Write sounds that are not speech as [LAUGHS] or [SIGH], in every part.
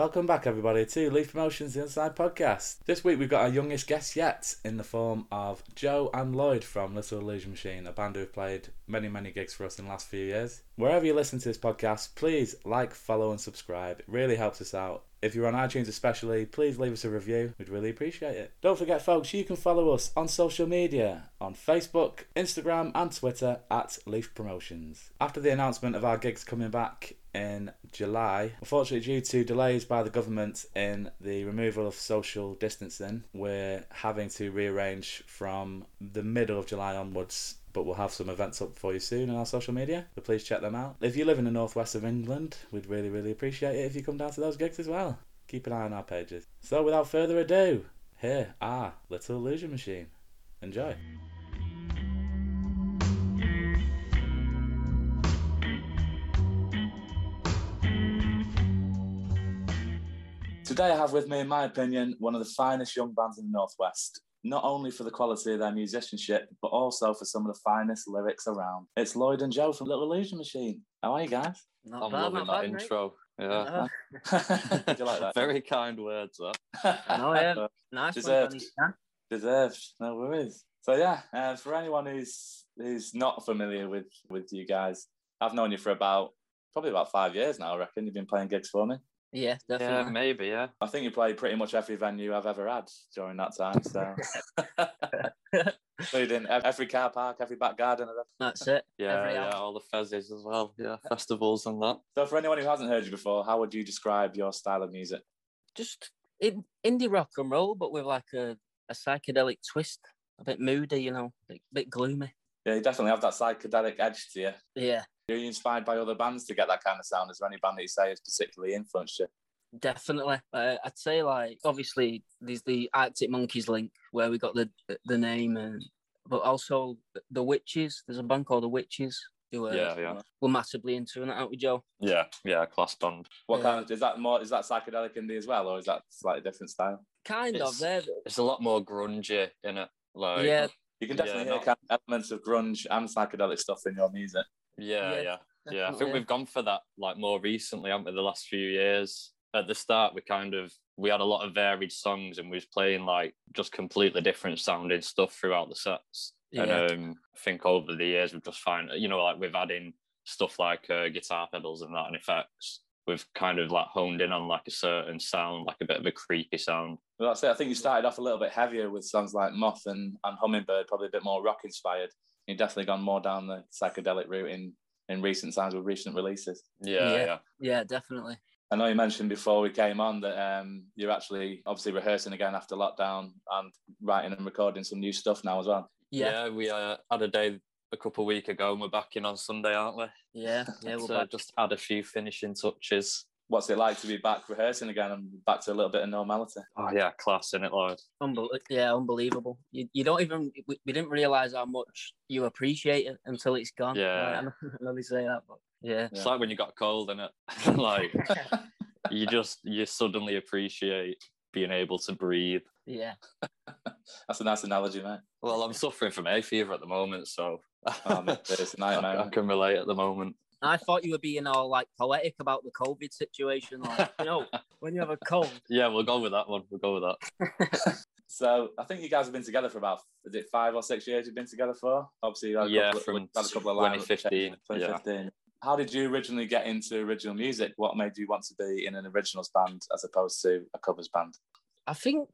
welcome back everybody to Leaf Promotions The Inside Podcast. This week we've got our youngest guest yet in the form of Joe and Lloyd from Little Illusion Machine, a band who've played many, many gigs for us in the last few years. Wherever you listen to this podcast, please like, follow, and subscribe. It really helps us out. If you're on iTunes especially, please leave us a review. We'd really appreciate it. Don't forget, folks, you can follow us on social media on Facebook, Instagram, and Twitter at Leaf Promotions. After the announcement of our gigs coming back in July, unfortunately, due to delays by the government in the removal of social distancing, we're having to rearrange from the middle of July onwards but we'll have some events up for you soon on our social media, so please check them out. If you live in the northwest of England, we'd really, really appreciate it if you come down to those gigs as well. Keep an eye on our pages. So, without further ado, here are Little Illusion Machine. Enjoy. Today, I have with me, in my opinion, one of the finest young bands in the Northwest not only for the quality of their musicianship, but also for some of the finest lyrics around. It's Lloyd and Joe from Little Illusion Machine. How are you guys? Not I'm bad, loving that bad, intro. Mate. Yeah. Did you like that? Very kind words, that. no, yeah. [LAUGHS] Nice Deserved. One, Deserved. No worries. So yeah, uh, for anyone who's who's not familiar with with you guys, I've known you for about probably about five years now. I reckon you've been playing gigs for me. Yeah, definitely. Yeah, maybe, yeah. I think you played pretty much every venue I've ever had during that time. So, [LAUGHS] [LAUGHS] including every car park, every back garden. That's it. Yeah, yeah, all the fezzes as well. Yeah, festivals and that. So, for anyone who hasn't heard you before, how would you describe your style of music? Just in, indie rock and roll, but with like a, a psychedelic twist, a bit moody, you know, a bit, bit gloomy. Yeah, you definitely have that psychedelic edge to you. Yeah, are you inspired by other bands to get that kind of sound? Is there any band that you say has particularly influenced you? Definitely, uh, I'd say like obviously there's the Arctic Monkeys link where we got the the name, and but also the Wytches. There's a band called the Wytches who uh, yeah, yeah. we're massively into, and out with Joe. Yeah, yeah, class band. What kind of is that more? Is that psychedelic indie as well, or is that slightly different style? Kind it's, of. There, it's a lot more grungy in it. Like yeah, you can definitely yeah, hear not... elements of grunge and psychedelic stuff in your music. Yeah, yeah, yeah. yeah. I think we've gone for that like more recently, haven't we? The last few years. At the start, we kind of we had a lot of varied songs, and we was playing like just completely different sounding stuff throughout the sets. Yeah. And um, I think over the years we've just found, you know, like we've adding stuff like uh, guitar pedals and that and effects. We've kind of like honed in on like a certain sound, like a bit of a creepy sound. Well, that's it. I think you started off a little bit heavier with songs like Moth and, and Hummingbird, probably a bit more rock inspired you've definitely gone more down the psychedelic route in in recent times with recent releases. Yeah, yeah, yeah, yeah definitely. I know you mentioned before we came on that um, you're actually obviously rehearsing again after lockdown and writing and recording some new stuff now as well. Yeah, yeah we uh, had a day a couple of weeks ago and we're back in on Sunday, aren't we? Yeah, yeah. We'll so just add a few finishing touches what's it like to be back rehearsing again and back to a little bit of normality? Oh yeah, class in it, Lloyd. Unbel- yeah, unbelievable. You, you don't even we, we didn't realize how much you appreciate it until it's gone. Yeah, let me [LAUGHS] say that, but yeah, it's yeah. like when you got cold in it, [LAUGHS] like [LAUGHS] you just you suddenly appreciate being able to breathe. Yeah, that's a nice analogy, mate. Well, I'm suffering from hay fever at the moment, so oh, mate, it's a nightmare. I, I can relate at the moment. I thought you were being all like poetic about the COVID situation. Like, [LAUGHS] you know, when you have a cold. Yeah, we'll go with that one. We'll go with that. [LAUGHS] so I think you guys have been together for about is it five or six years? You've been together for obviously. yeah, from had a couple of 2015. 2015. Yeah. How did you originally get into original music? What made you want to be in an originals band as opposed to a covers band? I think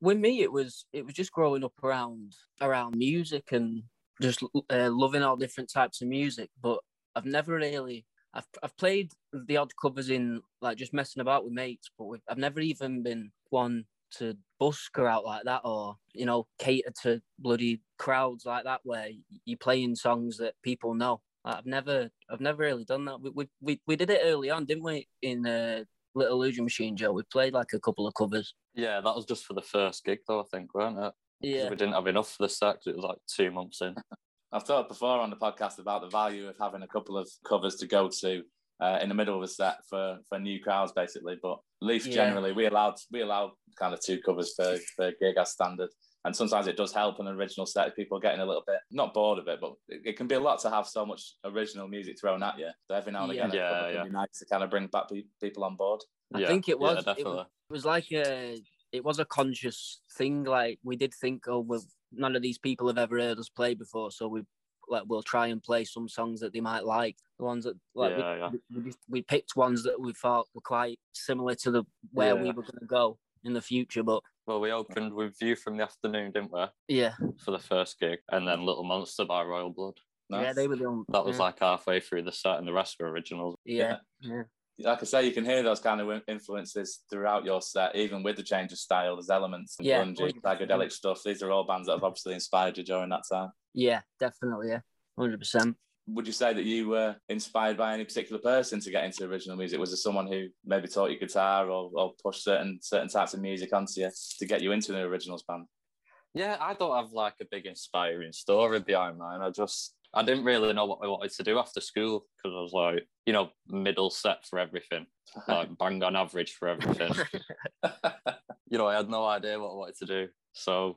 with me it was it was just growing up around around music and just uh, loving all different types of music. But I've never really I've I've played the odd covers in like just messing about with mates, but I've never even been one to busk her out like that or you know cater to bloody crowds like that where you're playing songs that people know. I've never I've never really done that. We we we, did it early on, didn't we? In uh, Little Illusion Machine, Joe. We played like a couple of covers. Yeah, that was just for the first gig, though. I think, weren't it? Yeah, we didn't have enough for the set. It was like two months in. [LAUGHS] I've talked before on the podcast about the value of having a couple of covers to go to uh, in the middle of a set for for new crowds, basically. But Leaf yeah. generally, we allowed we allow kind of two covers for for gig as standard. And sometimes it does help an original set if people are getting a little bit not bored of it, but it, it can be a lot to have so much original music thrown at you. So every now and again, yeah, it can be nice to kind of bring back pe- people on board. I Yeah, think it yeah, was, it was it was like a it was a conscious thing. Like we did think, oh, well, none of these people have ever heard us play before, so we like we'll try and play some songs that they might like. The ones that like we- Yeah, yeah. we, we, picked ones that we thought were quite similar to the where we were going to go in the future. But Well, we opened with View from the Afternoon, didn't we, yeah, for the first gig, and then Little Monster by Royal Blood. yeah, they were the only, That was yeah, like halfway through the set, and the rest were originals. yeah, yeah, like I say, you can hear those kind of influences throughout your set, even with the change of style. There's elements, of Yeah, grungy, 100%. psychedelic stuff. These are all bands that have obviously inspired you during that time. yeah, definitely, yeah, hundred percent. Would you say that you were inspired by any particular person to get into original music? Was there someone who maybe taught you guitar or, or pushed certain certain types of music onto you to get you into an originals band? Yeah, I don't have like a big inspiring story behind mine. I just I didn't really know what I wanted to do after school because I was like, you know, middle set for everything, like [LAUGHS] bang on average for everything. [LAUGHS] you know, I had no idea what I wanted to do. So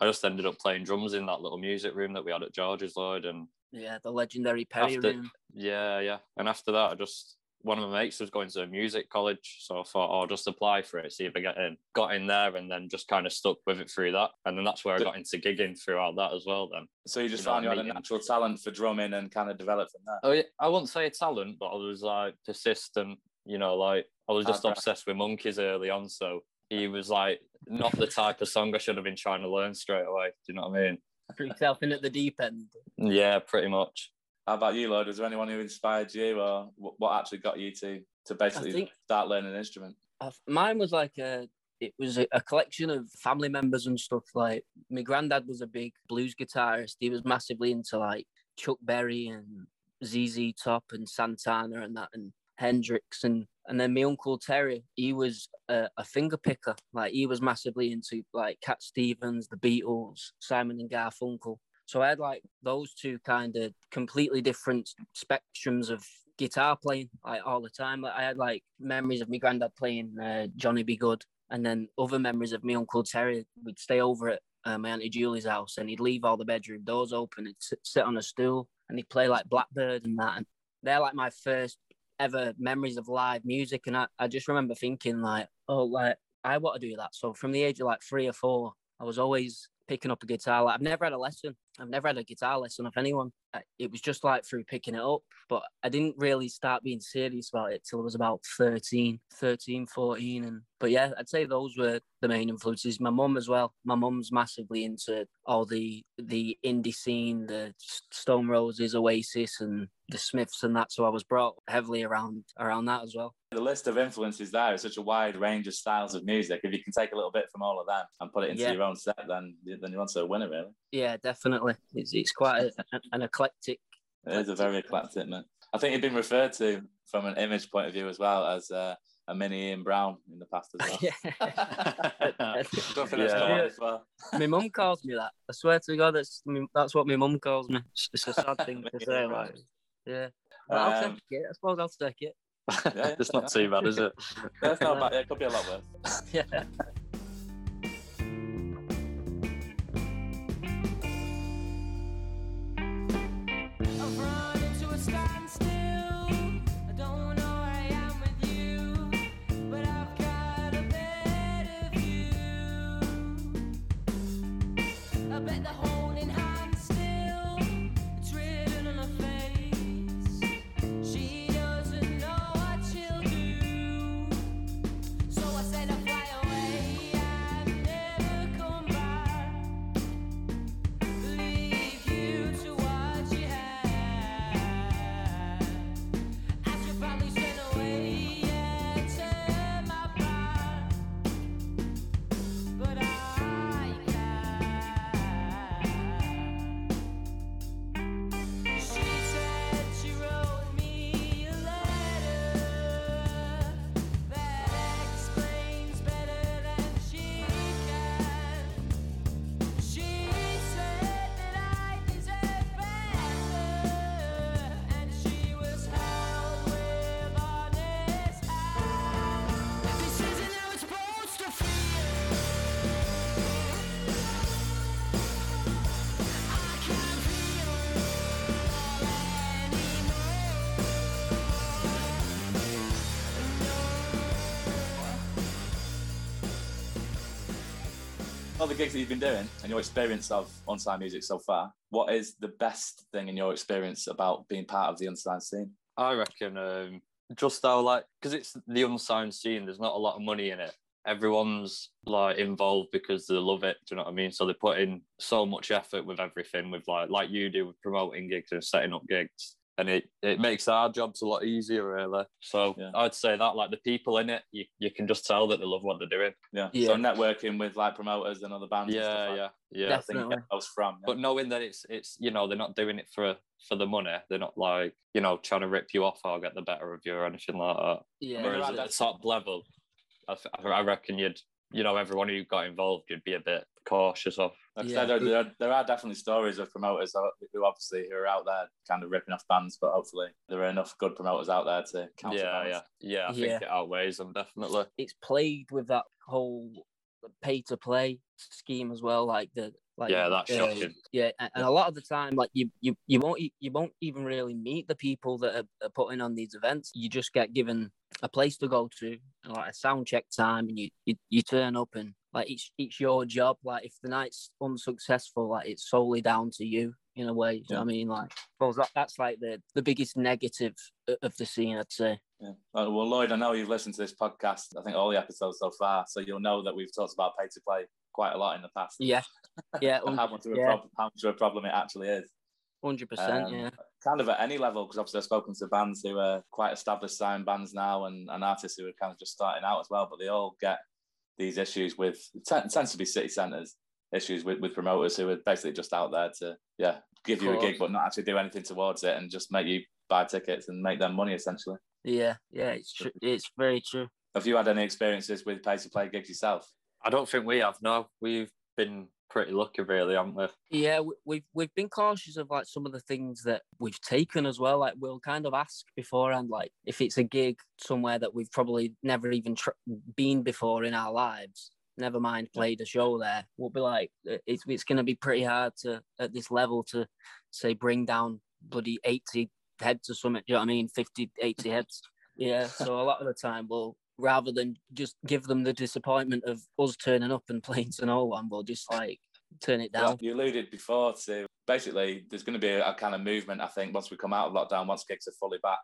I just ended up playing drums in that little music room that we had at George's Lloyd. And yeah, the legendary Perry After- room. yeah, yeah. And after that, I just, one of my mates was going to a music college. So I thought, oh, I'll just apply for it, see if I get in. Got in there and then just kind of stuck with it through that. And then that's where I got into gigging throughout that as well then. So you just You found you had a natural talent for drumming and kind of developed from that. Oh, yeah, I wouldn't say a talent, but I was like persistent. You know, like I was ah, just Okay. obsessed with monkeys early on. So he was like not the type of song I should have been trying to learn straight away. Do you know what I mean? Threw yourself in at the deep end. Yeah, pretty much. How about you, Lloyd? Was there anyone who inspired you, or what actually got you to to basically think- start learning an instrument? Uh, Mine was like a, it was a, a collection of family members and stuff. Like my granddad was a big blues guitarist. He was massively into like Chuck Berry and ZZ Top and Santana and that and Hendrix and and then my uncle Terry. He was a, a finger picker. Like he was massively into like Cat Stevens, the Beatles, Simon and Garfunkel. So I had like those two kind of completely different spectrums of guitar playing like all the time. Like, I had like memories of my granddad playing uh, Johnny B. Goode, and then other memories of my uncle Terry. We'd stay over at uh, my auntie Julie's house, and he'd leave all the bedroom doors open. Sit, sit on a stool, and he'd play like Blackbird and that. And they're like my first ever memories of live music, and I, I just remember thinking like, oh, like I want to do that. So from the age of like three or four, I was always picking up a guitar. Like, I've never had a lesson. I've never had a guitar lesson of anyone. Uh, it was just like through picking it up, but I didn't really start being serious about it till I was about 13, 13, 14. And, but yeah, I'd say those were the main influences. My mum as well. My mum's massively into all the, the indie scene, the Stone Roses, Oasis and the Smiths and that. So I was brought heavily around, around that as well. The list of influences there is such a wide range of styles of music. If you can take a little bit from all of them and put it into Yeah. your own set, then then you're onto a winner, really. Yeah, definitely. It's, it's quite a, an eclectic. It is a very eclectic man. I think you've been referred to from an image point of view as well as uh, a mini Ian Brown in the past as well. [LAUGHS] yeah. Don't think that's Yeah. as well. my mum calls me that. I swear to God, that's that's what my mum calls me. It's, it's a sad thing to say. Like, yeah, But I'll Um, take it. I suppose I'll take it. yeah, [LAUGHS] it's not too bad, is it? [LAUGHS] That's not bad. It could be a lot worse. [LAUGHS] Yeah. The gigs that you've been doing and your experience of unsigned music so far, what is the best thing in your experience about being part of the unsigned scene? I reckon um, just how like because it's the unsigned scene. There's not a lot of money in it. Everyone's like involved because they love it. Do you know what I mean? So they put in so much effort with everything, with like like you do with promoting gigs and setting up gigs, and it it makes our jobs a lot easier, really. So Yeah. I'd say that like the people in it, you, you can just tell that they love what they're doing. Yeah. Yeah. So networking with like promoters and other bands. and stuff Yeah, like yeah, yeah. that. I think Definitely. get those from. yeah. but knowing that it's it's you know they're not doing it for for the money they're not like you know trying to rip you off or get the better of you or anything like that Yeah. There whereas are at the top level I, th- I reckon you'd you know everyone who got involved you'd be a bit cautious of Like I Yeah. said, there, there, are- there are definitely stories of promoters who who obviously who are out there kind of ripping off bands, but hopefully there are enough good promoters out there to yeah counterbalance. yeah yeah I Yeah. think it outweighs them definitely It's played with that whole pay to play scheme as well. Like the like yeah that's uh, shocking Yeah, and, and a lot of the time, like you, you, you won't, e- you won't even really meet the people that are, are putting on these events. You just get given a place to go to, like a sound check time, and you, you, you turn up, and like it's, it's your job. Like if the night's unsuccessful, like it's solely down to you in a way. You know what I mean? Like, well, that, that's like the, the biggest negative of the scene, I'd say. Yeah. Uh, Well, Lloyd, I know you've listened to this podcast. I think all the episodes so far, so you'll know that we've talked about pay to play quite a lot in the past. Yeah, yeah, [LAUGHS] how much of a yeah. problem, how much of a problem it actually is. hundred percent. Um, Yeah, Kind of at any level, because obviously I've spoken to bands who are quite established signed bands now, and, and artists who are kind of just starting out as well. But they all get these issues with t- tends to be city centres issues with, with promoters who are basically just out there to yeah give you a gig but not actually do anything towards it and just make you buy tickets and make them money essentially. yeah, yeah. It's true. It's very true. Have you had any experiences with pay to play gigs yourself? I don't think we have no we've been pretty lucky really haven't we Yeah, we- we've we've been cautious of like some of the things that we've taken as well. Like we'll kind of ask beforehand, like if it's a gig somewhere that we've probably never even tr- been before in our lives. Never mind played a show there. We'll be like, "Uh, it's it's going to be pretty hard to at this level to say bring down bloody eighty heads or something. Do you know what I mean? 50, 80 heads. Yeah. So a lot of the time we'll rather than just give them the disappointment of us turning up and [LAUGHS] playing to no one, we'll just like turn it down. Well, you alluded before to basically there's going to be a, a kind of movement, I think, once we come out of lockdown, once gigs are fully back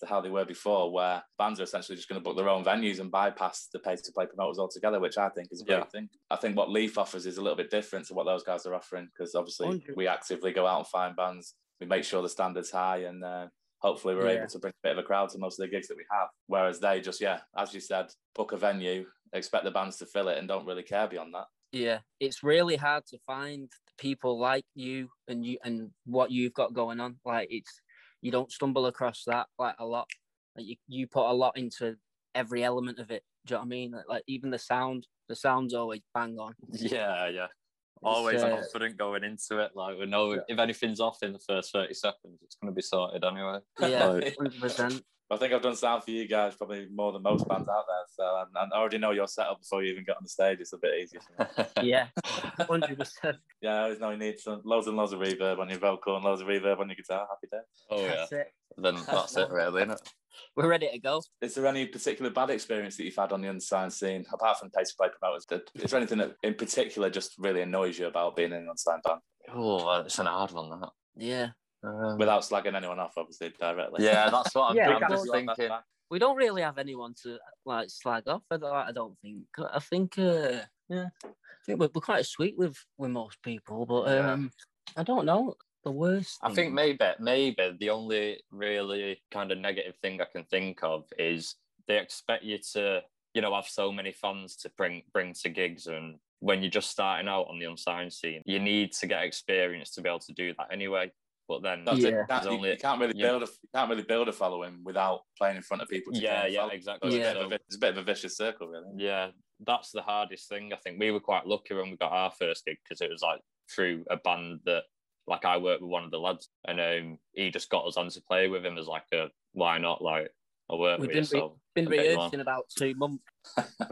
to how they were before, where bands are essentially just going to book their own venues and bypass the pay to play promoters altogether, which I think is a great Yeah. thing. I think what Leaf offers is a little bit different to what those guys are offering because obviously 100. we actively go out and find bands, we make sure the standards high, and uh, hopefully we're Yeah. able to bring a bit of a crowd to most of the gigs that we have. Whereas they just, yeah, as you said, book a venue, expect the bands to fill it, and don't really care beyond that. Yeah, it's really hard to find people like you and you and what you've got going on. Like it's you don't stumble across that like a lot. Like you, you put a lot into every element of it. Do you know what I mean? Like, like even the sound, the sound's always bang on. [LAUGHS] yeah yeah always uh, confident going into it like we know if anything's off in the first 30 seconds it's going to be sorted anyway Yeah, Like, hundred percent. I think I've done sound for you guys probably more than most bands out there. So I, I already know your setup before you even get on the stage. It's a bit easier. For me. [LAUGHS] Yeah, hundred percent. yeah, I always know you need some loads and loads of reverb on your vocal and loads of reverb on your guitar. Happy day. oh yeah That's it. then that's it really isn't it [LAUGHS] We're ready to go. Is there any particular bad experience that you've had on the unsigned scene, apart from pay to play promoters? Is there anything that in particular just really annoys you about being in an unsigned band oh it's an hard one that Yeah, um, without slagging anyone off, obviously, directly? yeah that's what i'm, [LAUGHS] Yeah, I'm just thinking we don't really have anyone to like slag off. I don't, think. I think. Uh, yeah, I think we're, we're quite sweet with with most people, but Yeah. um, I don't know the worst. I think maybe maybe the only really kind of negative thing I can think of is they expect you to you know have so many fans to bring bring to gigs and when you're just starting out on the unsigned scene you need to get experience to be able to do that anyway but then That's. Yeah. You can't, you, only- you can't really yeah. build a you can't really build a following without playing in front of people. to yeah gain a yeah exactly It's, a Yeah. bit a, it's a bit of a vicious circle, really. yeah that's the hardest thing I think we were quite lucky when we got our first gig because it was like through a band that like I worked with one of the lads and um he just got us on to play with him as like a why not like I work We've with you been re- so been a bit rehearsing about two months. [LAUGHS]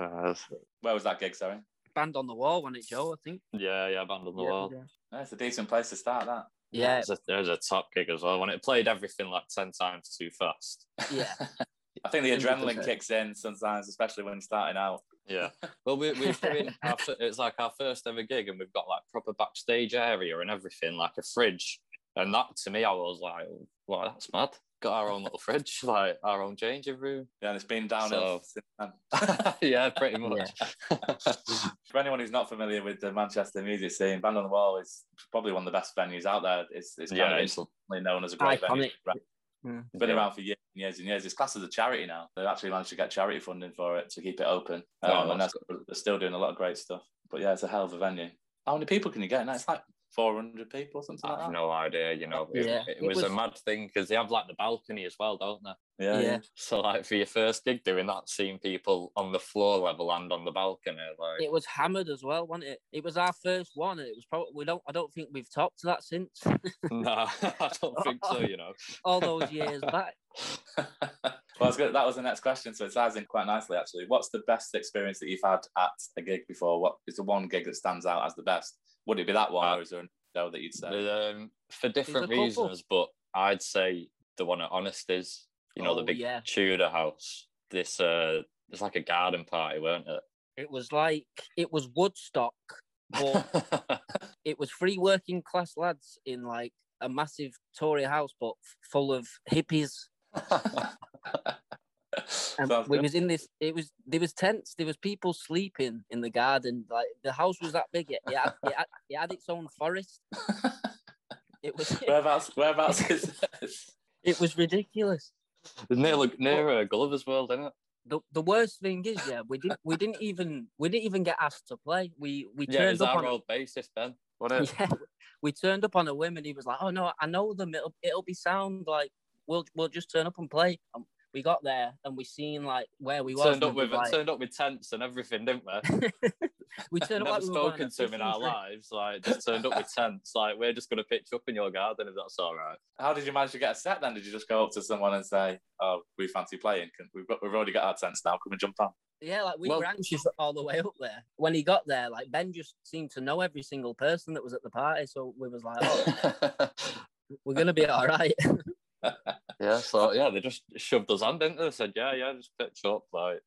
Where was that gig, sorry? Band on the wall, wasn't it, Joe? I think. yeah yeah band on the Yeah, wall yeah. That's a decent place to start. That. Yeah, There's a, there's a top gig as well when it played everything like 10 times too fast. yeah, [LAUGHS] I think the adrenaline kicks in sometimes, especially when starting out. Yeah. [LAUGHS] Well, we, we're doing our, fir- it's like our first ever gig, and we've got like proper backstage area and everything, like a fridge. And that to me, I was like, "Wow, that's mad." Got our own little fridge, [LAUGHS] like our own changing room. Yeah, and it's been downhill So- since then. [LAUGHS] yeah, pretty much. For anyone who's not familiar with the Manchester music scene, Band on the Wall is probably one of the best venues out there. It's, it's kind yeah, of it's, known as a great venue. Iconic. Right. Yeah. It's been Yeah. around for years and years and years. It's classed as a charity now. They've actually managed to get charity funding for it to keep it open. Oh, Um, and that's that's, they're still doing a lot of great stuff. But yeah, it's a hell of a venue. How many people can you get? And? It's like 400 people or something I like have that. no idea. You know, it, Yeah, it, it was, a was- mad thing because they have like the balcony as well, don't they? Yeah, yeah. Yeah. So like for your first gig doing that, seeing people on the floor level and on the balcony, like It was hammered as well, wasn't it? It was our first one, and it was probably we don't. I don't think we've topped that since [LAUGHS] no, [LAUGHS] I don't think so. [LAUGHS] You know. all those years back. Well, that's good. That was the next question, so it ties in quite nicely. Actually, what's the best experience that you've had at a gig before? What is the one gig that stands out as the best? Would it be that one, Uh, or is there a show that you'd say? Um, for different reasons, but I'd say the one at Honesties, you know, the Oh, big yeah. Tudor house. This uh, it's like a garden party, weren't it? It was like it was Woodstock, but [LAUGHS] it was three working class lads in like a massive Tory house, but full of hippies. [LAUGHS] [LAUGHS] And we was in this. It was there was tents. There was people sleeping in the garden. Like the house was that big. It, it, had, it, had, it had its own forest. [LAUGHS] It was whereabouts? Whereabouts is [LAUGHS] this? it was ridiculous. near near uh, Gulliver's World, isn't it? The, the worst thing is, yeah, we didn't we didn't even we didn't even get asked to play. We we Yeah, turned up our on old bassist Ben. Wasn't yeah, we turned up on a whim, and he was like, "Oh no, I know them. It'll it'll be sound like we'll we'll just turn up and play." And we got there, and we seen like where we was. Turned up with like- turned up with tents and everything, didn't we? [LAUGHS] we turned up Never like we were spoken a to him in our trip. lives. Like just turned up with tents. Like we're just gonna pitch up in your garden if that's all right. How did you manage to get a set then? Did you just go up to someone and say, "Oh, we fancy playing? Can, we've got, we've already got our tents now. Come and jump on." Yeah, like we Well- were anxious all the way up there. When he got there, like Ben just seemed to know every single person that was at the party, so we was like, "Oh, [LAUGHS] we're gonna be all right." [LAUGHS] yeah, so yeah, they just shoved us on, didn't they? They said, yeah, yeah, just pitch up, like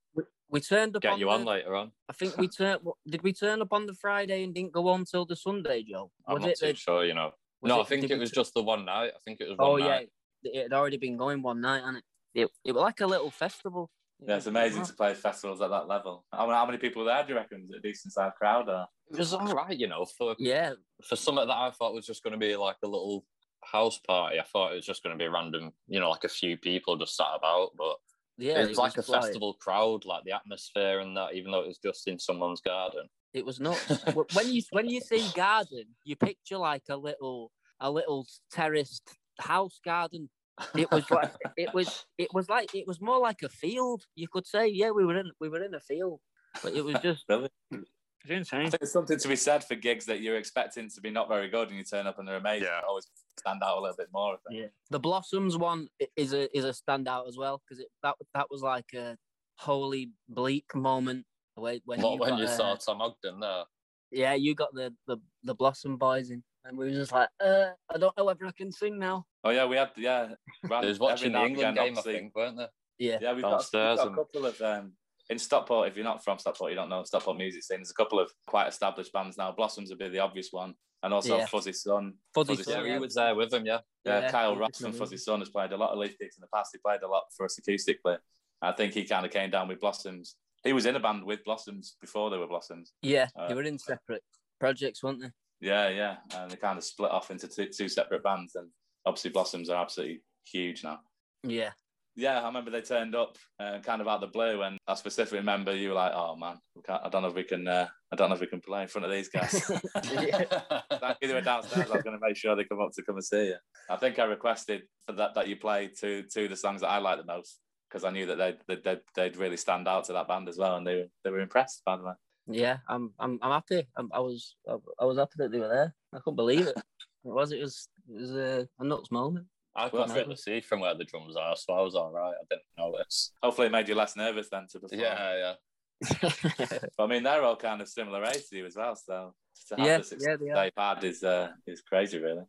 we turned up. get on you the, on later on. I think we [LAUGHS] turned. Did we turn up on the Friday and didn't go on till the Sunday, Joe? I'm not too the- sure, you know. no, it- I think it was t- just the one night. I think it was oh, one Oh yeah, it had already been going one night, and it it, it was like a little festival. Yeah, it's amazing to play festivals at that level. How, how many people were there? Do you reckon? Was it a decent sized crowd? Or? It was all right, you know, for Yeah, for something that I thought was just going to be like a little house party. I thought it was just going to be random, you know, like a few people just sat about, but yeah. it was like a like- festival crowd, like the atmosphere and that, even though it was just in someone's garden. It was nuts. [LAUGHS] When you when you see garden, you picture like a little a little terraced house garden. It was like it was it was like it was more like a field. You could say, yeah, we were in we were in a field, but it was [LAUGHS] just Really? it's insane. I think there's something to be said for gigs that you're expecting to be not very good and you turn up and they're amazing. Yeah. It always stand out a little bit more. I think. Yeah, the Blossoms one is a is a standout as well because that that was like a holy bleak moment when when What you when got, you uh, saw Tom Ogden there? yeah you got the the the Blossom boys in and we were just like uh I don't know whether I can sing now. Oh yeah, we had yeah. [LAUGHS] They was watching the every now and England again, game, I think, weren't they? Yeah, Yeah, we've got, we've got a couple of um, in Stockport. If you're not from Stockport, you don't know Stockport music scene. There's a couple of quite established bands now. Blossoms would be the obvious one, and also Yeah. Fuzzy Sun. Fuzzy Fuzzy Sun, Yeah, Sun, we yeah. was there with him, yeah. Yeah, Yeah, Kyle Fuzzy Ross from. Fuzzy Sun has played a lot of leaf gigs in the past. He played a lot for us acoustically. I think he kind of came down with Blossoms. He was in a band with Blossoms before they were Blossoms. yeah, Uh, they were in separate projects, weren't they? Yeah, yeah, and they kind of split off into two, two separate bands. And obviously, Blossoms are absolutely huge now. Yeah, Yeah, I remember they turned up uh, kind of out of the blue, and I specifically remember you were like, "Oh man, we can't, I don't know if we can, uh, I don't know if we can play in front of these guys." [LAUGHS] [LAUGHS] Thank you. They were downstairs. I was going to make sure they come up to come and see you. I think I requested for that that you play two two of the songs that I like the most because I knew that they'd, they'd they'd they'd really stand out to that band as well, and they were they were impressed by them. yeah. I'm I'm I'm happy. I'm, I was I, I was happy that they were there. I couldn't believe it. It was it was it was a, a nuts moment. I Well, couldn't really see from where the drums are, so I was all right. I didn't notice. Hopefully, it made you less nervous then to perform. Yeah, yeah. [LAUGHS] But I mean, they're all kind of similar age to you as well, so to have Yeah, the success yeah, they are. they've had is uh, is crazy, really.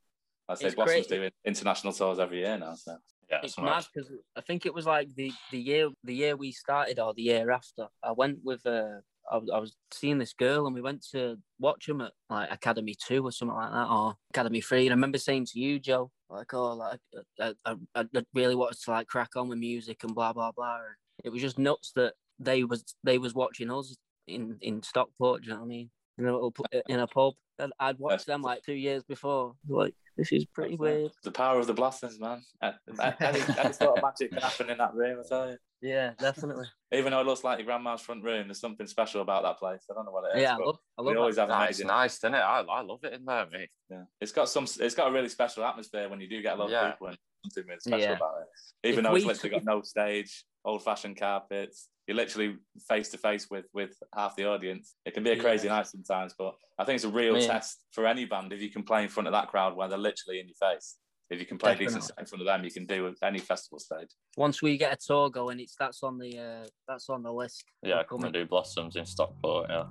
I say It's Blossom's great. doing international tours every year now, so Yeah, it's mad. mad because I think it was like the the year the year we started or the year after. I went with uh I was, I was seeing this girl, and we went to watch them at like Academy Two or something like that, or Academy Three. And I remember saying to you, Joe, like, "Oh, like, I, I, I really wanted to like crack on with music and blah blah blah." And it was just nuts that they was they was watching us in in Stockport. Do you know what I mean? In a in a pub. And I'd watched them like two years before. Like, this is pretty weird. The power of the blossoms, man. Any, [LAUGHS] any sort of magic can happen in that room, I tell you. Yeah, definitely. [LAUGHS] Even though it looks like your grandma's front room, there's something special about that place. I don't know what it is. yeah, I love, I we love always that. have Nah, it's amazing. nice, isn't it? I, I love it in there, mate. Yeah, it's got some. It's got a really special atmosphere when you do get a lot Yeah. of people and something really special Yeah. about it. Even If though it's literally got no stage, old-fashioned carpets. You're literally face to face with with half the audience. It can be a crazy Yeah. night sometimes, but I think it's a real I test for any band if you can play in front of that crowd where they're literally in your face. If you can play decent in front of them, you can do any festival stage. Once we get a tour going, it's that's on the uh, that's on the list. Yeah, Of come and coming. do Blossoms in Stockport, yeah.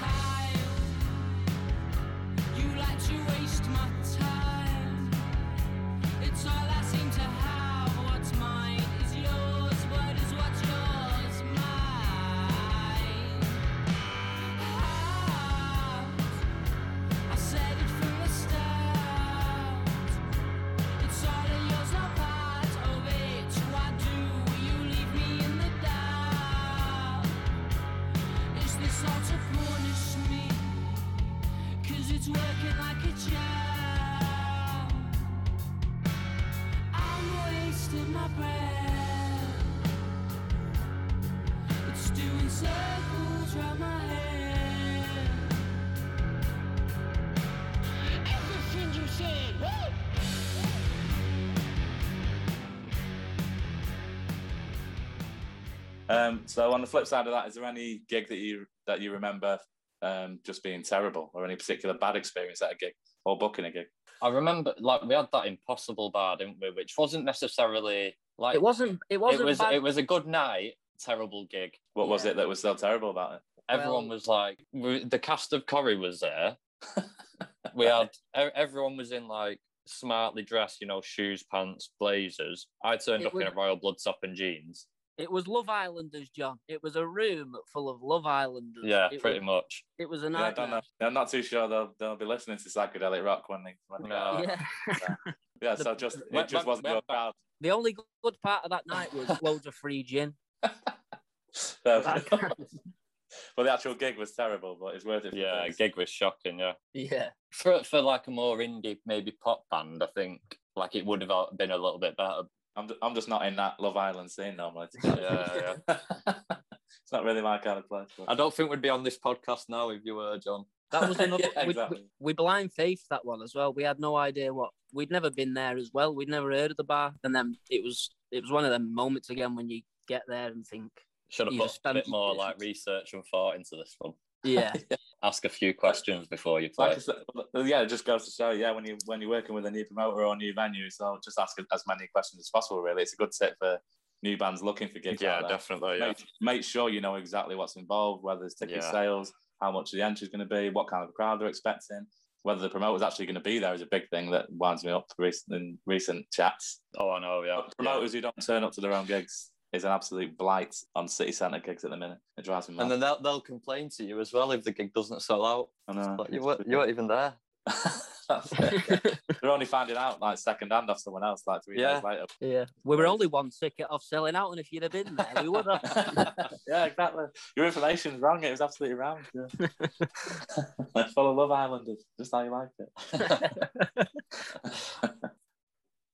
time. You like Um, so on the flip side of that, is there any gig that you that you remember um, just being terrible, or any particular bad experience at a gig or booking a gig? I remember, like, we had that Impossible bar, didn't we? Which wasn't necessarily like It wasn't. It It wasn't. was. bad. It was a good night. Terrible gig. What was it that was so terrible about it? Everyone Well- was like, we, the cast of Corrie was there. [LAUGHS] we had everyone was in like smartly dressed, you know, shoes, pants, blazers. I turned It up in a royal blood top and jeans. It was Love Islanders, John. It was a room full of Love Islanders. Yeah, it pretty was, much. It was a Yeah, I don't know. I'm not too sure they'll they'll be listening to psychedelic rock when they when No. out. Yeah. Yeah, The- so just when- it just wasn't your crowd. the only good part of that night was [LAUGHS] loads of free gin. [LAUGHS] So, That kind [LAUGHS] of- well, the actual gig was terrible, but it's worth it. For Yeah, place. gig was shocking. Yeah, yeah. for for like a more indie, maybe pop band, I think like it would have been a little bit better. I'm ju- I'm just not in that Love Island scene normally. to. Yeah, yeah. [LAUGHS] it's not really my kind of place. but- I don't think we'd be on this podcast now if you were John. That was [LAUGHS] another. Yeah, we, exactly. we, we blind faith that one as well. We had no idea what we'd never been there as well. We'd never heard of the bar, and then it was it was one of them moments again when you get there and think, Should have You put just a bit more like research and thought into this one. [LAUGHS] yeah, Ask a few questions before you play. Like said, yeah, it just goes to show, yeah, when you when you're working with a new promoter or a new venue, so just ask as many questions as possible. Really, it's a good tip for new bands looking for gigs. yeah, definitely. Yeah. Make, make sure you know exactly what's involved, whether it's ticket Yeah. sales, how much the entry is going to be, what kind of crowd they're expecting, whether the promoter's actually going to be there is a big thing that winds me up recent, in recent chats. Oh, I know. Yeah. But promoters who don't turn up to their own gigs is an absolute blight on city centre gigs at the minute. It drives me mad. And then they'll, they'll complain to you as well if the gig doesn't sell out. I know. Like, you, weren't, you weren't even there. [LAUGHS] That's it. [LAUGHS] They're only finding out like second hand off someone else like three Yeah. days later. yeah. We were only one ticket off selling out, and if you'd have been there, we would have. [LAUGHS] yeah, exactly. Your information's wrong. It was absolutely wrong. Yeah. Full of Love Islanders, just how you like it.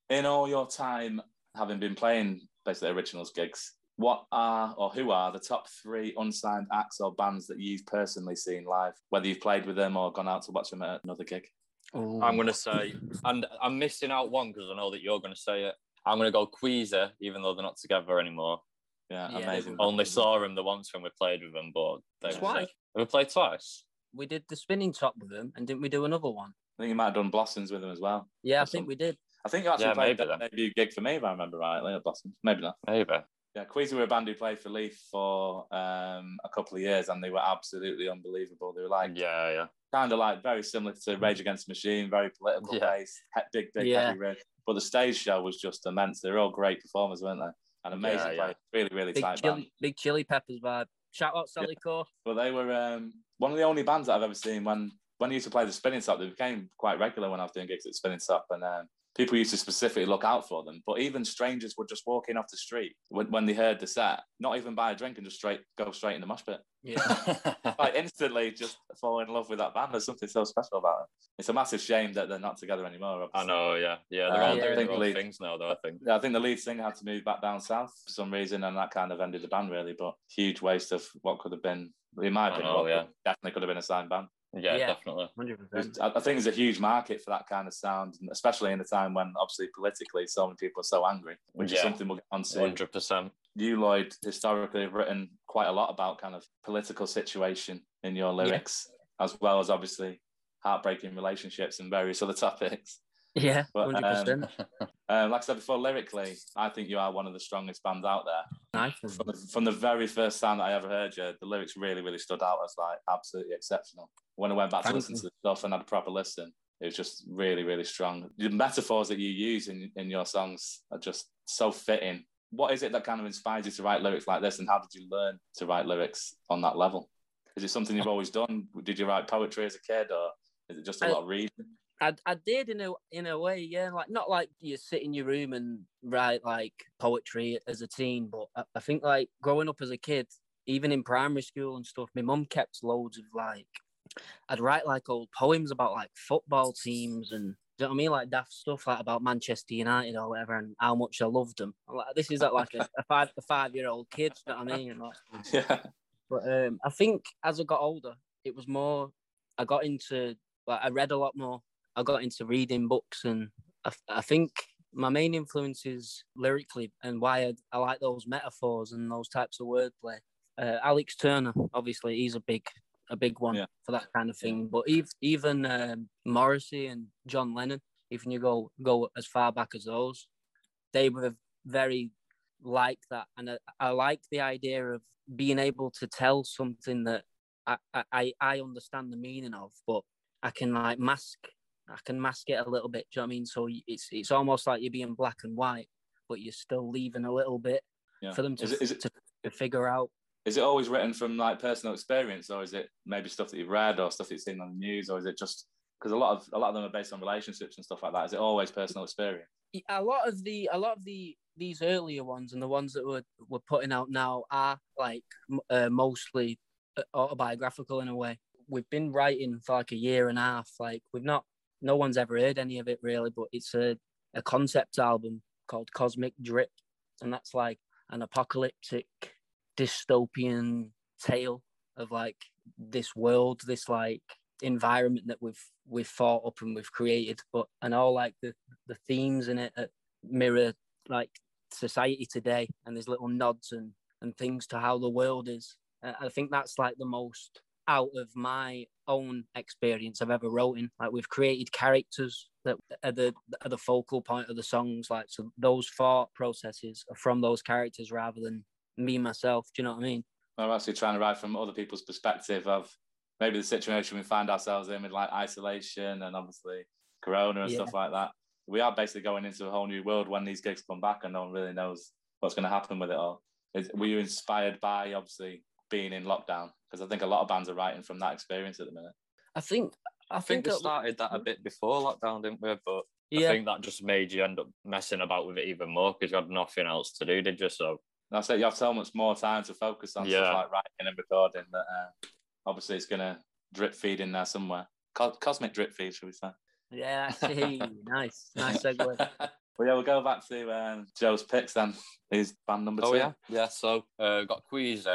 In all your time having been playing basically originals gigs, what are or who are the top three unsigned acts or bands that you've personally seen live, whether you've played with them or gone out to watch them at another gig? I'm going to say, and I'm missing out one because I know that you're going to say it. I'm going to go Queezer, even though they're not together anymore. Yeah, Yeah. amazing. Only saw them the once when we played with them, but they Twice. sick. Have we played twice? we did the spinning top with them, and didn't we do another one? I think you might have done Blossoms with them as well. Yeah, I Awesome. think we did. I think you actually Yeah, played maybe that then. debut gig for me, if I remember rightly, at Blossoms. Maybe not. Maybe. Yeah, Queasy were a band who played for Leaf for um, a couple of years, and they were absolutely unbelievable. They were like Yeah, yeah. kind of like very similar to Rage Against the Machine, very political Yeah. based, he- big, big, Yeah. heavy riff. But the stage show was just immense. They were all great performers, weren't they? And amazing Yeah, yeah. player, really, really Big tight chili, band. big chili peppers vibe. Shout out Sally Core. But they were um, one of the only bands that I've ever seen when when I used to play the Spinning Top. They became quite regular when I was doing gigs at Spinning Top, and um, people used to specifically look out for them. But even strangers would just walk in off the street when, when they heard the set, not even buy a drink and just straight go straight in the mosh pit. Yeah. [LAUGHS] Like instantly, just fall in love with that band. There's something so special about it. It's a massive shame that they're not together anymore. I know, yeah, yeah. They're Uh, all yeah. doing their Lead. things now, though. I think. Yeah, I think the lead singer had to move back down south for some reason, and that kind of ended the band really. But huge waste of what could have been, in my opinion, know, yeah. definitely could have been a signed band. Yeah, Yeah. definitely. 100%. I think there's a huge market for that kind of sound, especially in a time when obviously politically so many people are so angry, which is something we'll get onto. Hundred percent. You, Lloyd, historically have written quite a lot about kind of political situation in your lyrics, as well as obviously heartbreaking relationships and various other [LAUGHS] topics. Yeah, But, hundred percent. [LAUGHS] Um, like I said before, lyrically, I think you are one of the strongest bands out there. Nice. From the, from the very first time that I ever heard you, the lyrics really, really stood out as like absolutely exceptional. When I went back to listen you. to the stuff and had a proper listen, it was just really, really strong. The metaphors that you use in, in your songs are just so fitting. What is it that kind of inspires you to write lyrics like this, and how did you learn to write lyrics on that level? Is it something you've always done? Did you write poetry as a kid, or is it just a I- lot of reading? I, I did in a in a way, yeah. Like not like you sit in your room and write like poetry as a teen, but I, I think like growing up as a kid, even in primary school and stuff, my mum kept loads of like I'd write like old poems about like football teams and do you know what I mean? Like daft stuff like about Manchester United or whatever and how much I loved them. Like, this is at like a, a five a five year old kid, you know what I mean? And, like, [LAUGHS] Yeah, but um, I think as I got older, it was more. I got into like I read a lot more. I got into reading books, and I, I think my main influence is lyrically and why I, I like those metaphors and those types of wordplay. Uh, Alex Turner, obviously, he's a big a big one Yeah. for that kind of thing. But ev- even um, Morrissey and John Lennon, even you go go as far back as those, they were very like that, and I, I like the idea of being able to tell something that I, I I understand the meaning of, but I can like mask I can mask it a little bit. Do you know what I mean? So it's it's almost like you're being black and white, but you're still leaving a little bit yeah. for them to, Is it, is it to, to figure out. Is it always written from like personal experience, or is it maybe stuff that you've read or stuff that you've seen on the news, or is it just because a lot of a lot of them are based on relationships and stuff like that? Is it always personal experience? A lot of the a lot of the these earlier ones and the ones that we're we're putting out now are like uh, mostly uh, autobiographical in a way. We've been writing for like a year and a half. Like we've not, no one's ever heard any of it really, but it's a a concept album called Cosmic Drip, and that's like an apocalyptic dystopian tale of like this world, this like environment that we've we've thought up and we've created, but and all like the the themes in it mirror like society today, and there's little nods and and things to how the world is. I think that's like the most out of my own experience I've ever wrote in. Like we've created characters that are the are the focal point of the songs. Like so, those thought processes are from those characters rather than me myself. Do you know what I mean? I'm actually trying to write from other people's perspective of maybe the situation we find ourselves in with like isolation and obviously Corona and Yeah. stuff like that. We are basically going into a whole new world when these gigs come back, and no one really knows what's going to happen with it all. Is, were you inspired by obviously being in lockdown? Because I think a lot of bands are writing from that experience at the minute. I think I, I think think we started that a bit before lockdown, didn't we? But Yeah, I think that just made you end up messing about with it even more because you had nothing else to do, did you? So That's it. You have so much more time to focus on Yeah. stuff like writing and recording that uh, obviously it's going to drip feed in there somewhere. Co- cosmic drip feed, should we say? yeah. [LAUGHS] Nice, nice segue. Well, yeah, we'll go back to um, Joe's picks then. His band number oh two. yeah, yeah. So uh, got Queasy.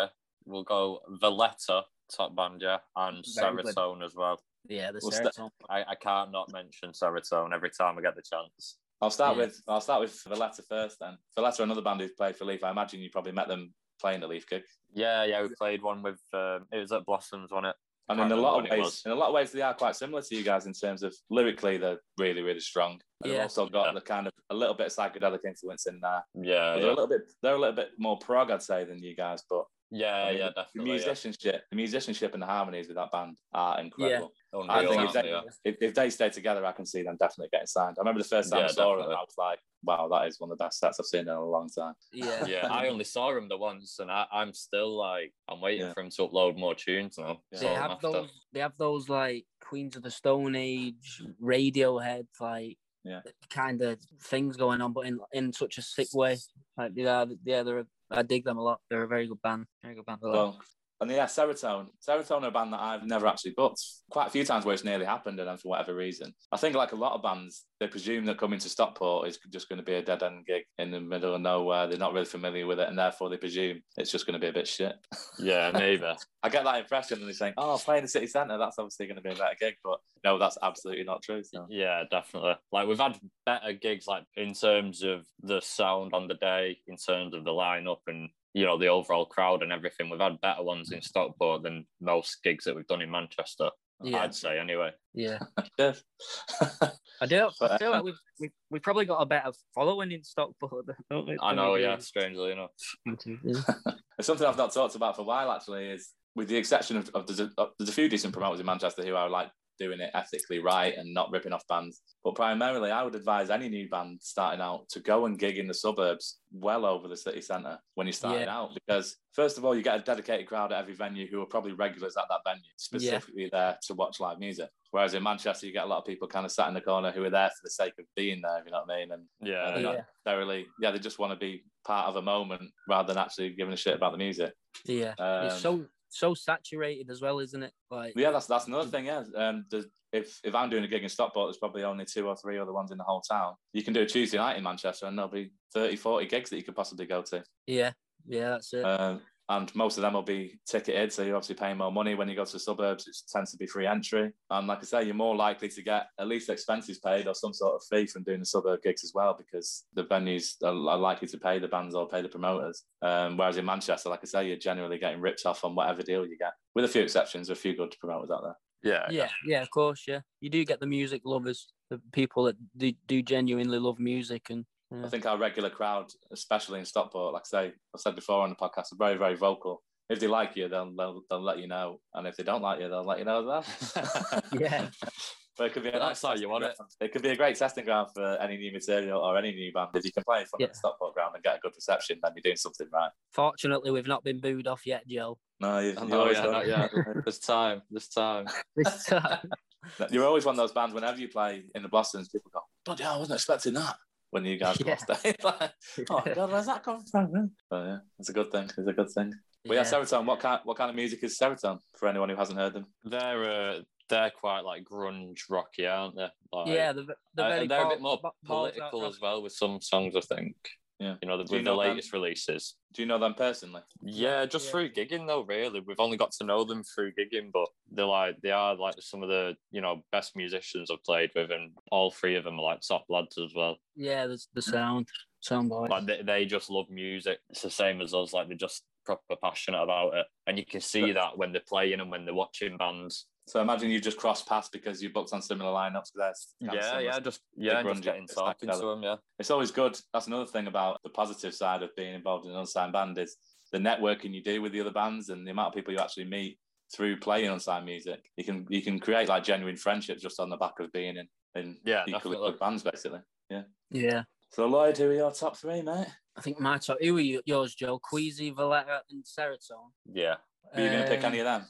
We'll go Valletta, top band, yeah, and Very good. Serotonin as well. Yeah, the We'll serotonin. I, I can't not mention Serotonin every time I get the chance. I'll start Yeah. with I'll start with Valletta first then. Valletta, another band who's played for Leaf. I imagine you probably met them playing the Leaf gig. Yeah, yeah. We played one with um, it was at Blossoms, wasn't it? And in a lot of ways, in a lot of ways, they are quite similar to you guys in terms of lyrically, they're really, really strong. And they've Yeah. also got Yeah. the kind of a little bit of psychedelic influence in there. Yeah, But they're yeah. a little bit, they're a little bit more prog, I'd say, than you guys. But Yeah, I mean, yeah, the definitely. yeah. musicianship, the musicianship and the harmonies with that band are incredible. I Unreal, think if they, they? Yeah. if, if they stay together, I can see them definitely getting signed. I remember the first time I Yeah, saw them. I was like, wow, that is one of the best sets I've seen in a long time. Yeah. [LAUGHS] yeah, I only saw him the once, and I, I'm still like, I'm waiting Yeah. for him to upload more tunes now. Yeah. They have after. those. They have those like Queens of the Stone Age, Radiohead, like Yeah. kind of things going on, but in in such a sick way. Like yeah, yeah, they're. A, I dig them a lot. They're a very good band. Very good band. Well, and yeah, Serotonin. Serotonin are a band that I've never actually booked quite a few times where it's nearly happened, and then for whatever reason, I think like a lot of bands, they presume that coming to Stockport is just going to be a dead end gig in the middle of nowhere. They're not really familiar with it, and therefore they presume it's just going to be a bit shit. [LAUGHS] Yeah, maybe. I get that impression, and they're saying, "Oh, playing the city centre, that's obviously going to be a better gig," but no, that's absolutely not true. So. Yeah, definitely. Like we've had better gigs, like in terms of the sound on the day, in terms of the lineup, and you know the overall crowd and everything. We've had better ones in mm. Stockport than most gigs that we've done in Manchester. Yeah. I'd say anyway. Yeah, [LAUGHS] Yes. [LAUGHS] I do. I feel like um, we've, we've we've probably got a better following in Stockport. Don't we? I know, yeah, strangely enough. Yeah. [LAUGHS] It's something I've not talked about for a while actually is with the exception of, of, there's, a, of there's a few decent promoters in Manchester who are like doing it ethically right and not ripping off bands. But primarily, I would advise any new band starting out to go and gig in the suburbs well over the city centre when you're starting Yeah. out. Because, first of all, you get a dedicated crowd at every venue who are probably regulars at that venue, specifically there to watch live music. Whereas in Manchester, you get a lot of people kind of sat in the corner who are there for the sake of being there, if you know what I mean? And Yeah, they're yeah. necessarily, yeah, they just want to be part of a moment rather than actually giving a shit about the music. Yeah, Um, it's so so saturated as well, isn't it? Like Yeah, that's that's another thing. Yeah, um, if if I'm doing a gig in Stockport, there's probably only two or three other ones in the whole town. You can do a Tuesday night in Manchester, and there'll be 30, 40 gigs that you could possibly go to. yeah, yeah, that's it. Um, and most of them will be ticketed, so you're obviously paying more money when you go to the suburbs. It tends to be free entry, and like I say, you're more likely to get at least expenses paid or some sort of fee from doing the suburb gigs as well, because the venues are, are likely to pay the bands or pay the promoters. Um, whereas in Manchester, like I say, you're generally getting ripped off on whatever deal you get, with a few exceptions. A few good promoters out there. Yeah, yeah, yeah, of course, yeah. You do get the music lovers, the people that do, do genuinely love music, and I mm. think our regular crowd, especially in Stockport, like I say, I've said before on the podcast, are very, very vocal. If they like you, they'll, they'll, they'll let you know. And if they don't like you, they'll let you know as well. [LAUGHS] [LAUGHS] Yeah. But it could be a But nice that's how you want it. It could be a great testing ground for any new material or any new band. If you can play in front of the Stockport ground and get a good reception, then you're doing something right. fortunately, we've not been booed off yet, Joe. No, you, I you know, yeah, not yet. [LAUGHS] There's time. There's time. This time. You're always one of those bands. Whenever you play in the Blossoms, people go, "Bloody hell, I wasn't expecting that." When you guys come [LAUGHS] Yeah. off stage, [LAUGHS] like, oh [LAUGHS] God, where's that come from? But yeah, it's a good thing. It's a good thing. But yeah, Yeah. Seroton. What kind? What kind of music is Seroton for anyone who hasn't heard them? They're uh, they're quite like grunge rocky, aren't they? Like, yeah, they're, they're, uh, very and they're a bit more ba- balls out political rock. as well with some songs, I think. Yeah. You know, the, Do you with the know them? latest releases. Do you know them personally? Yeah, just Yeah. through gigging though. Really, we've only got to know them through gigging, but they're like they are like some of the you know best musicians I've played with, and all three of them are like top lads as well. Yeah, the, the sound, sound boy. Like they, they just love music. It's the same as us. Like they're just proper passionate about it, and you can see that when they're playing and when they're watching bands. So imagine you just cross paths because you booked on similar lineups. That's Yeah, similar yeah, just yeah, just getting it's talking to them. Yeah, it's always good. That's another thing about the positive side of being involved in an unsigned band is the networking you do with the other bands and the amount of people you actually meet through playing unsigned music. You can you can create like genuine friendships just on the back of being in in Yeah, equally definitely. good bands, basically. Yeah. Yeah. So Lloyd, who are your top three, mate? I think my top. Who are yours, Joe? Queasy, Valletta, and Seroton. yeah. Are you going to pick Um, any of them?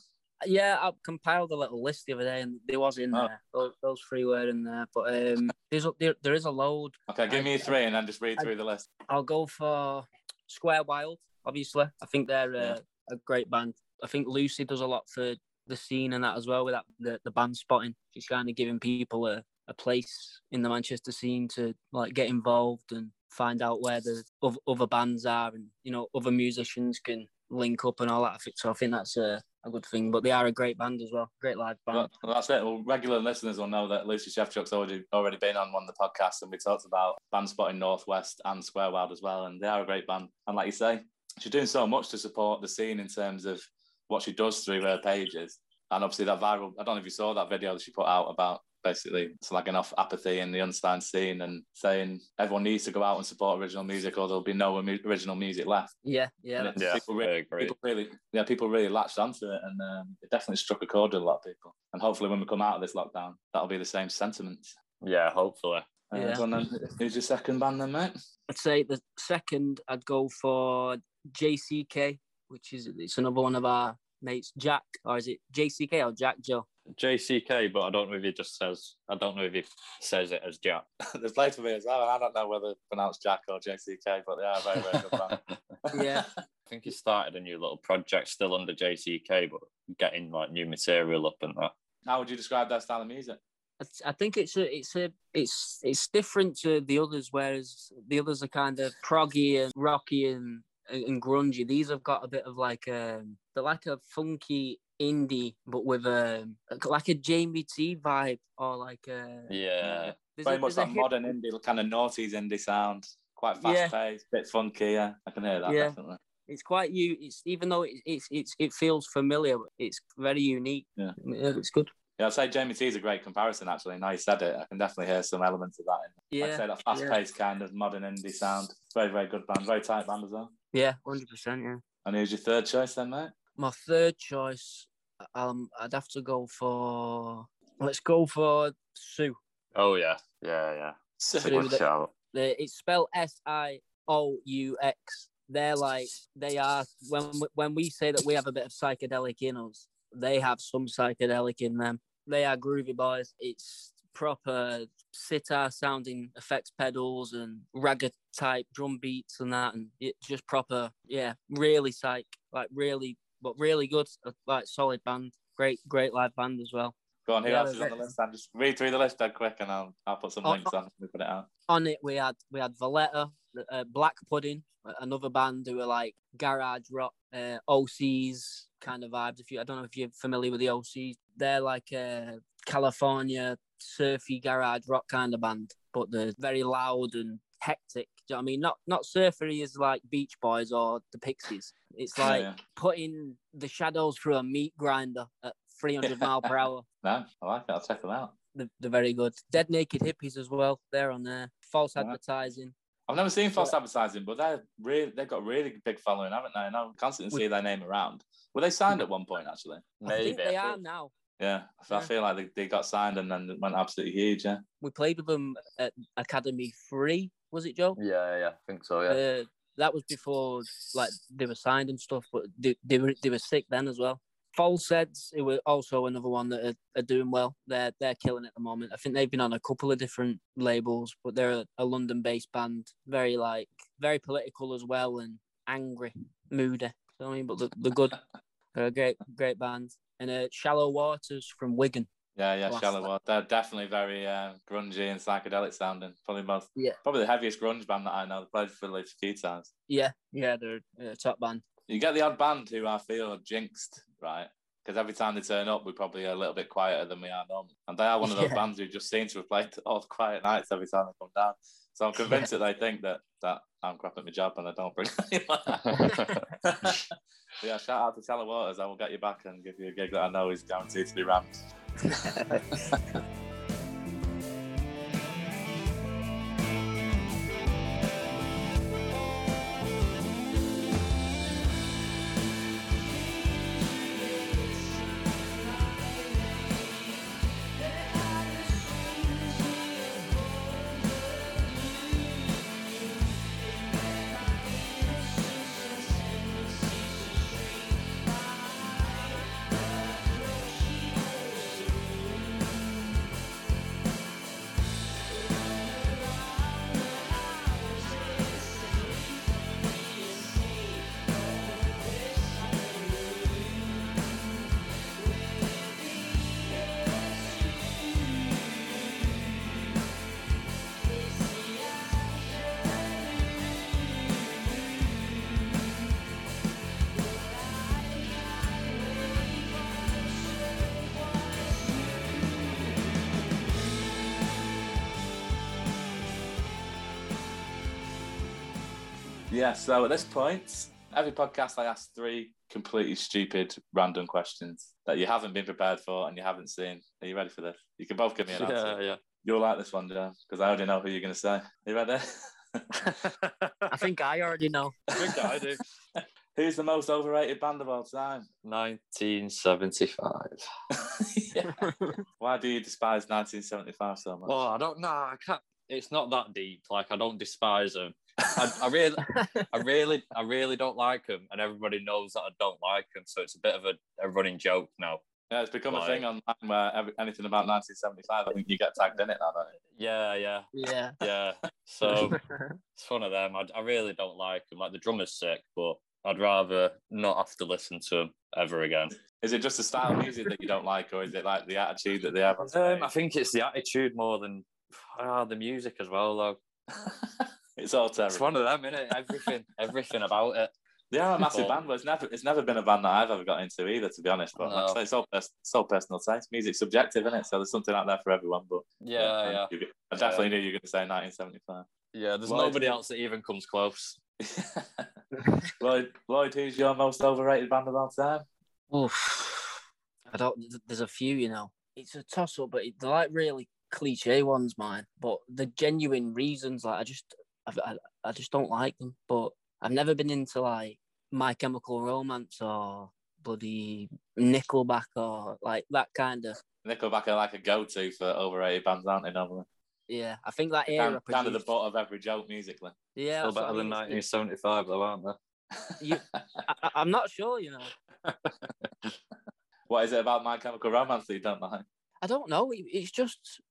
Yeah, I compiled a little list the other day, and there was in Oh. there. Those, those three were in there, but um, there's there, there is a load. Okay, give I- me three and then just read I- through the list. I'll go for Square Wild. Obviously, I think they're uh, a great band. I think Lucy does a lot for the scene and that as well with that the, the band spotting. She's kind of giving people a, a place in the Manchester scene to like get involved and find out where the other, other bands are and you know other musicians can link up and all that. So. I think that's a, a good thing. But they are a great band as well. Great live band. Well, that's it. Well, regular listeners will know that Lucy Shevchuk's already already been on one of the podcasts, and we talked about band spotting Northwest and Square Wild as well, and they are a great band. And like you say, she's doing so much to support the scene in terms of what she does through her pages, and obviously that viral. I don't know if you saw that video that she put out about basically slagging off apathy in the unsigned scene and saying everyone needs to go out and support original music or there'll be no original music left. Yeah, yeah. That's- Yeah, people, really, agree. people really, yeah, people really latched onto it, and um, it definitely struck a chord with a lot of people. And hopefully, when we come out of this lockdown, that'll be the same sentiment. Yeah, hopefully. Uh, Yeah. go then. Who's your second band then, mate? I'd say the second I'd go for JCK, which is it's another one of our mates, Jack, or is it JCK or Jack Joe? JCK, but I don't know if he just says. I don't know if he says it as Jack. they played for me as well. I don't know whether it's pronounced Jack or JCK, but they are very, very good band. [LAUGHS] Yeah, I think he started a new little project still under JCK, but getting like new material up and that. How would you describe that style of music? I I think it's a it's a it's it's different to the others, whereas the others are kind of proggy and rocky and and grungy. These have got a bit of like a they're like a funky indie, but with a like a Jamie T vibe or like a Yeah, there's very a- much that hip- modern indie, kind of noughties indie sound. Quite Yeah. fast paced, bit funky. Yeah, I can hear that Yeah. definitely. It's quite you. It's even though it, it's it's it feels familiar. It's very unique. Yeah. it's good. Yeah, I'd say Jamie T is a great comparison. Actually, now you said it, I can definitely hear some elements of that. In Yeah, I'd say that fast paced kind of modern indie sound. Very, very good band. Very tight band as well. yeah, hundred percent. Yeah. And who's your third choice then, mate? My third choice, um, I'd have to go for. Let's go for Sioux. Oh yeah, yeah, yeah. Sioux Good the- shout. The, it's spelled S I O U X. They're like they are when we- when we say that we have a bit of psychedelic in us, they have some psychedelic in them. They are groovy boys. It's proper sitar sounding effects pedals and ragged type drum beats and that, and it's just proper, yeah, really psych, like really, but really good, like solid band. Great, great live band as well. Go on, who Yeah, else is on the list? I'll just read through the list dead quick and I'll, I'll put some Oh, links on we put it out. on it we had we had Valletta, uh, Black Pudding, another band who are like garage rock, uh, OCs kind of vibes. If you, I don't know if you're familiar with the OCs, they're like a California surfy garage rock kind of band, but they're very loud and hectic. Do you know what I mean? Not not surfery as like Beach Boys or the Pixies. It's [LAUGHS] Yeah, like yeah. putting the shadows through a meat grinder at 300 [LAUGHS] mile per hour. No, I like it. I'll check them out. They're, they're very good. Dead Naked Hippies as well. They're on there. False Yeah. advertising. I've never seen false advertising, but they're really they've got a really big following, haven't they? And I constantly see their name around. Were they signed mm. at one point actually? I think Maybe. they are now. Yeah, I feel- Yeah. feel like they, they got signed and then went absolutely huge. Yeah, We played with them at Academy Three, was it, Joe? Yeah, yeah, I think so. Yeah. Uh, that was before like they were signed and stuff, but they, they were they were sick then as well. False Heads, it were also another one that are, are doing well. They're they're killing at the moment. I think they've been on a couple of different labels, but they're a, a London-based band, very like very political as well and angry, moody. So, I mean, but they're, they're good. [LAUGHS] They're a great great band. And uh, Shallow Waters from Wigan. Yeah, yeah. Shallow Water. They're definitely very uh, grungy and psychedelic sounding. Probably most, Yeah. probably the heaviest grunge band that I know. They played for Leeds a few times. Yeah, yeah, they're a top band. You get the odd band who I feel are jinxed, right? Because every time they turn up, we're probably a little bit quieter than we are normally. And they are one of those Yeah. bands who just seem to have played [LAUGHS] all the quiet nights every time they come down. So I'm convinced that they think that that I'm crap at my job and I don't bring [LAUGHS] anyone. [LAUGHS] yeah, shout out to Shallow Waters. I will get you back and give you a gig that I know is guaranteed to be rammed. ハハハハ! Yeah, so at this point, Every podcast, I ask three completely stupid, random questions that you haven't been prepared for and you haven't seen. Are you ready for this? You can both give me an Yeah, answer. yeah. yeah. You'll like this one, Joe, because I already know who you're going to say. you ready? [LAUGHS] I think I already know. I think I do. [LAUGHS] Who's the most overrated band of all time? 1975. [LAUGHS] Yeah. Why do you despise 1975 so much? Oh, I don't know. I can't. It's not that deep. Like I don't despise them. I, I [LAUGHS] really, I really, I really don't like them, and everybody knows that I don't like them. So it's a bit of a, a running joke now. yeah, it's become a thing online where every, anything about 1975, I think you get tagged in it now, don't you? Yeah, yeah, yeah. yeah. So [LAUGHS] it's one of them. I, I really don't like them. Like the drummer's sick, but I'd rather not have to listen to them ever again. Is it just the style of music that you don't like, or is it like the attitude that they have on Um, I think it's the attitude more than ah, the music as well, though. [LAUGHS] it's all It's one of them, innit? Everything, [LAUGHS] everything about it. They are a massive But- band, but it's never it's never been a band that I've ever got into either, to be honest. But No. say, it's all pers- it's all personal taste. Music's subjective, isn't it? So there's something out there for everyone. But Yeah, yeah, you- I definitely knew you were going to say 1975. yeah. There's Well, nobody else that even comes close. [LAUGHS] Lloyd, Lloyd, who's your most overrated band of all time? Oof. I don't. There's a few, you know. It's a toss up, but it, they're like really cliche ones, mine. But the genuine reasons, like I just, I, I, I just don't like them. But I've never been into like My Chemical Romance or bloody Nickelback or like that kind of. Nickelback are like a go-to for overrated bands, aren't they? Normally, Yeah, I think that kind, era. kind of the produced- butt of every joke musically. Yeah, Still better I than mean. It's- 1975, though, aren't they? You- I, I- I'm not sure, you know. [LAUGHS] what is it about My Chemical Romance that you don't like? I don't know. It, it's just I,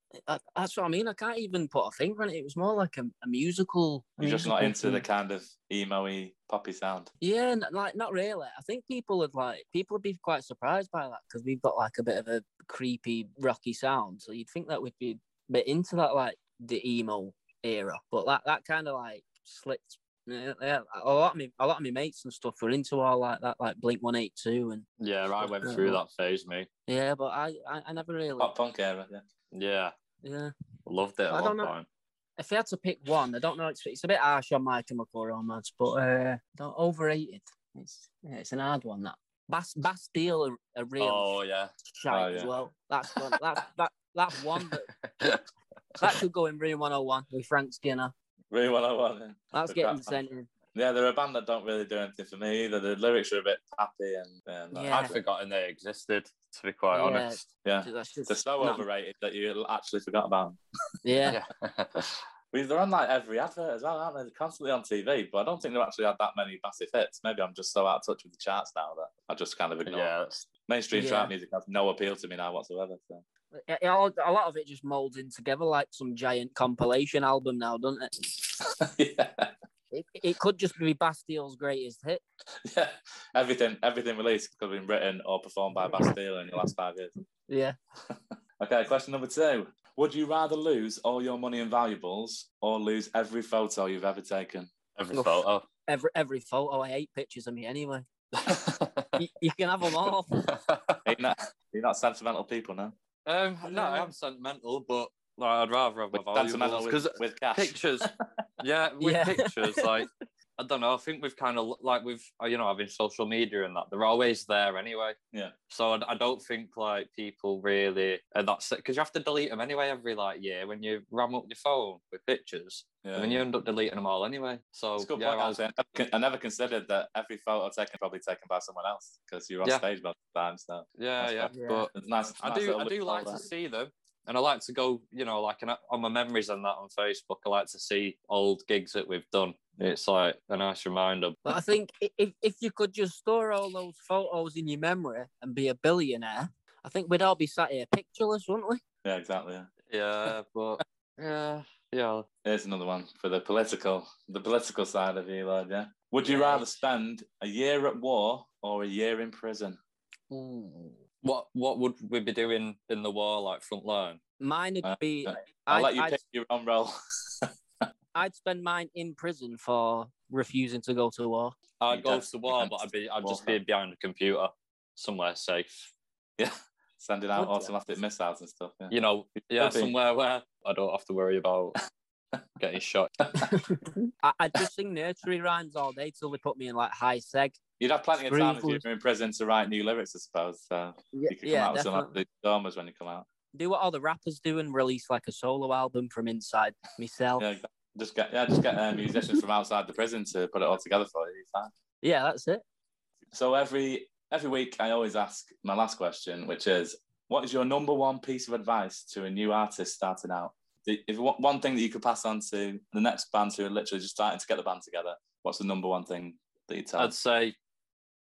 that's what I mean. I can't even put a finger on it. It was more like a, a musical. You're just not musical into the kind of emo-y, poppy sound. Yeah, like not really. I think people would like people would be quite surprised by that because we've got like a bit of a creepy, rocky sound. So you'd think that we'd be a bit into that, like the emo era. But that that kind of like slipped. Yeah, yeah, a lot of me, a lot of my mates and stuff were into all like that, like Blink One Eight Two, and Yeah, I went through that phase, me. yeah. But I, I, I never really, Pop punk era, yeah. Yeah, yeah. loved it I don't know. point. if I had to pick one, I don't know. It's, it's a bit harsh on My Chemical Romance, but uh, don't overrated. It's yeah, it's an hard one. That Bas- Bastille are, are real Oh, yeah. shite Oh, as well. That's one. That's that. [LAUGHS] That's one that that could go in Room 101 with Frank Skinner. I want. Yeah. That's getting sent in. Yeah, they're a band that don't really do anything for me either. The lyrics are a bit happy and, and Yeah. I'd forgotten they existed, to be quite Yeah. honest. yeah. That's just They're so not- overrated that you actually forgot about them. Yeah, [LAUGHS] Yeah. Well, they're on like every advert as well, aren't they? They're constantly on TV, but I don't think they've actually had that many massive hits. Maybe I'm just so out of touch with the charts now that I just kind of ignore. yeah, them. Mainstream Yeah. trap music has no appeal to me now whatsoever. So. It- it all- a lot of it just molds in together like some giant compilation album now, doesn't it? [LAUGHS] yeah, It, it could just be Bastille's greatest hit. [LAUGHS] yeah. Everything, everything released could have been written or performed by Bastille in the last five years. Yeah. [LAUGHS] Okay, question number two. Would you rather lose all your money and valuables or lose every photo you've ever taken? every Oof. photo. Every every photo, I hate pictures of me anyway. [LAUGHS] You, you can have them all. You're not, you're not sentimental people, no? um, no, I am sentimental, but like, I'd rather have my With valuables with, with cash. [LAUGHS] pictures. [LAUGHS] yeah, with Yeah. pictures, like [LAUGHS] I don't know. I think we've kind of like we've uh, you know having social media and that they're always there anyway. Yeah. So I, I don't think like people really are that because you have to delete them anyway every like year when you ram up your phone with pictures. Yeah, and then you end up deleting them all anyway. So It's good yeah, point, I was- I never, considered that every photo taken probably taken by someone else because you're on Yeah. stage most of the time. So yeah, That's yeah. But it's nice. I nice do, I do like to see them, and I like to go, you know, like an, on my memories and that on Facebook. I like to see old gigs that we've done. It's like a nice reminder. But I think if, if you could just store all those photos in your memory and be a billionaire, I think we'd all be sat here pictureless, wouldn't we? Yeah, exactly. Yeah. Yeah, [LAUGHS] but yeah, yeah. Here's another one for the political, the political side of you, Lord. Yeah. Would you Yeah. rather spend a year at war or a year in prison? What what would we be doing in the war, like front line? Mine would Uh, be uh, I'll I'd, let you I'd, pick your own role. [LAUGHS] I'd spend mine in prison for refusing to go to war. I'd You go to war, but I'd be I'd just be behind a computer somewhere safe. [LAUGHS] yeah, sending out Would you? automatic missiles and stuff. Yeah. You know, yeah, Could be. somewhere where I don't have to worry about getting shot. [LAUGHS] I, I just sing nursery rhymes all day till they put me in like high seg. You'd have plenty of time if you Sprinkles. were in prison to write new lyrics, I suppose. So Yeah, you could come yeah out with some definitely. of the dormers when you come out. Do what all the rappers do and release like a solo album from inside myself. Yeah, just get yeah, just get uh, musicians from outside the prison to put it all together for you. Fine. Yeah, that's it. So every every week, I always ask my last question, which is, what is your number one piece of advice to a new artist starting out? If one one thing that you could pass on to the next band who are literally just starting to get the band together, what's the number one thing that you tell? I'd say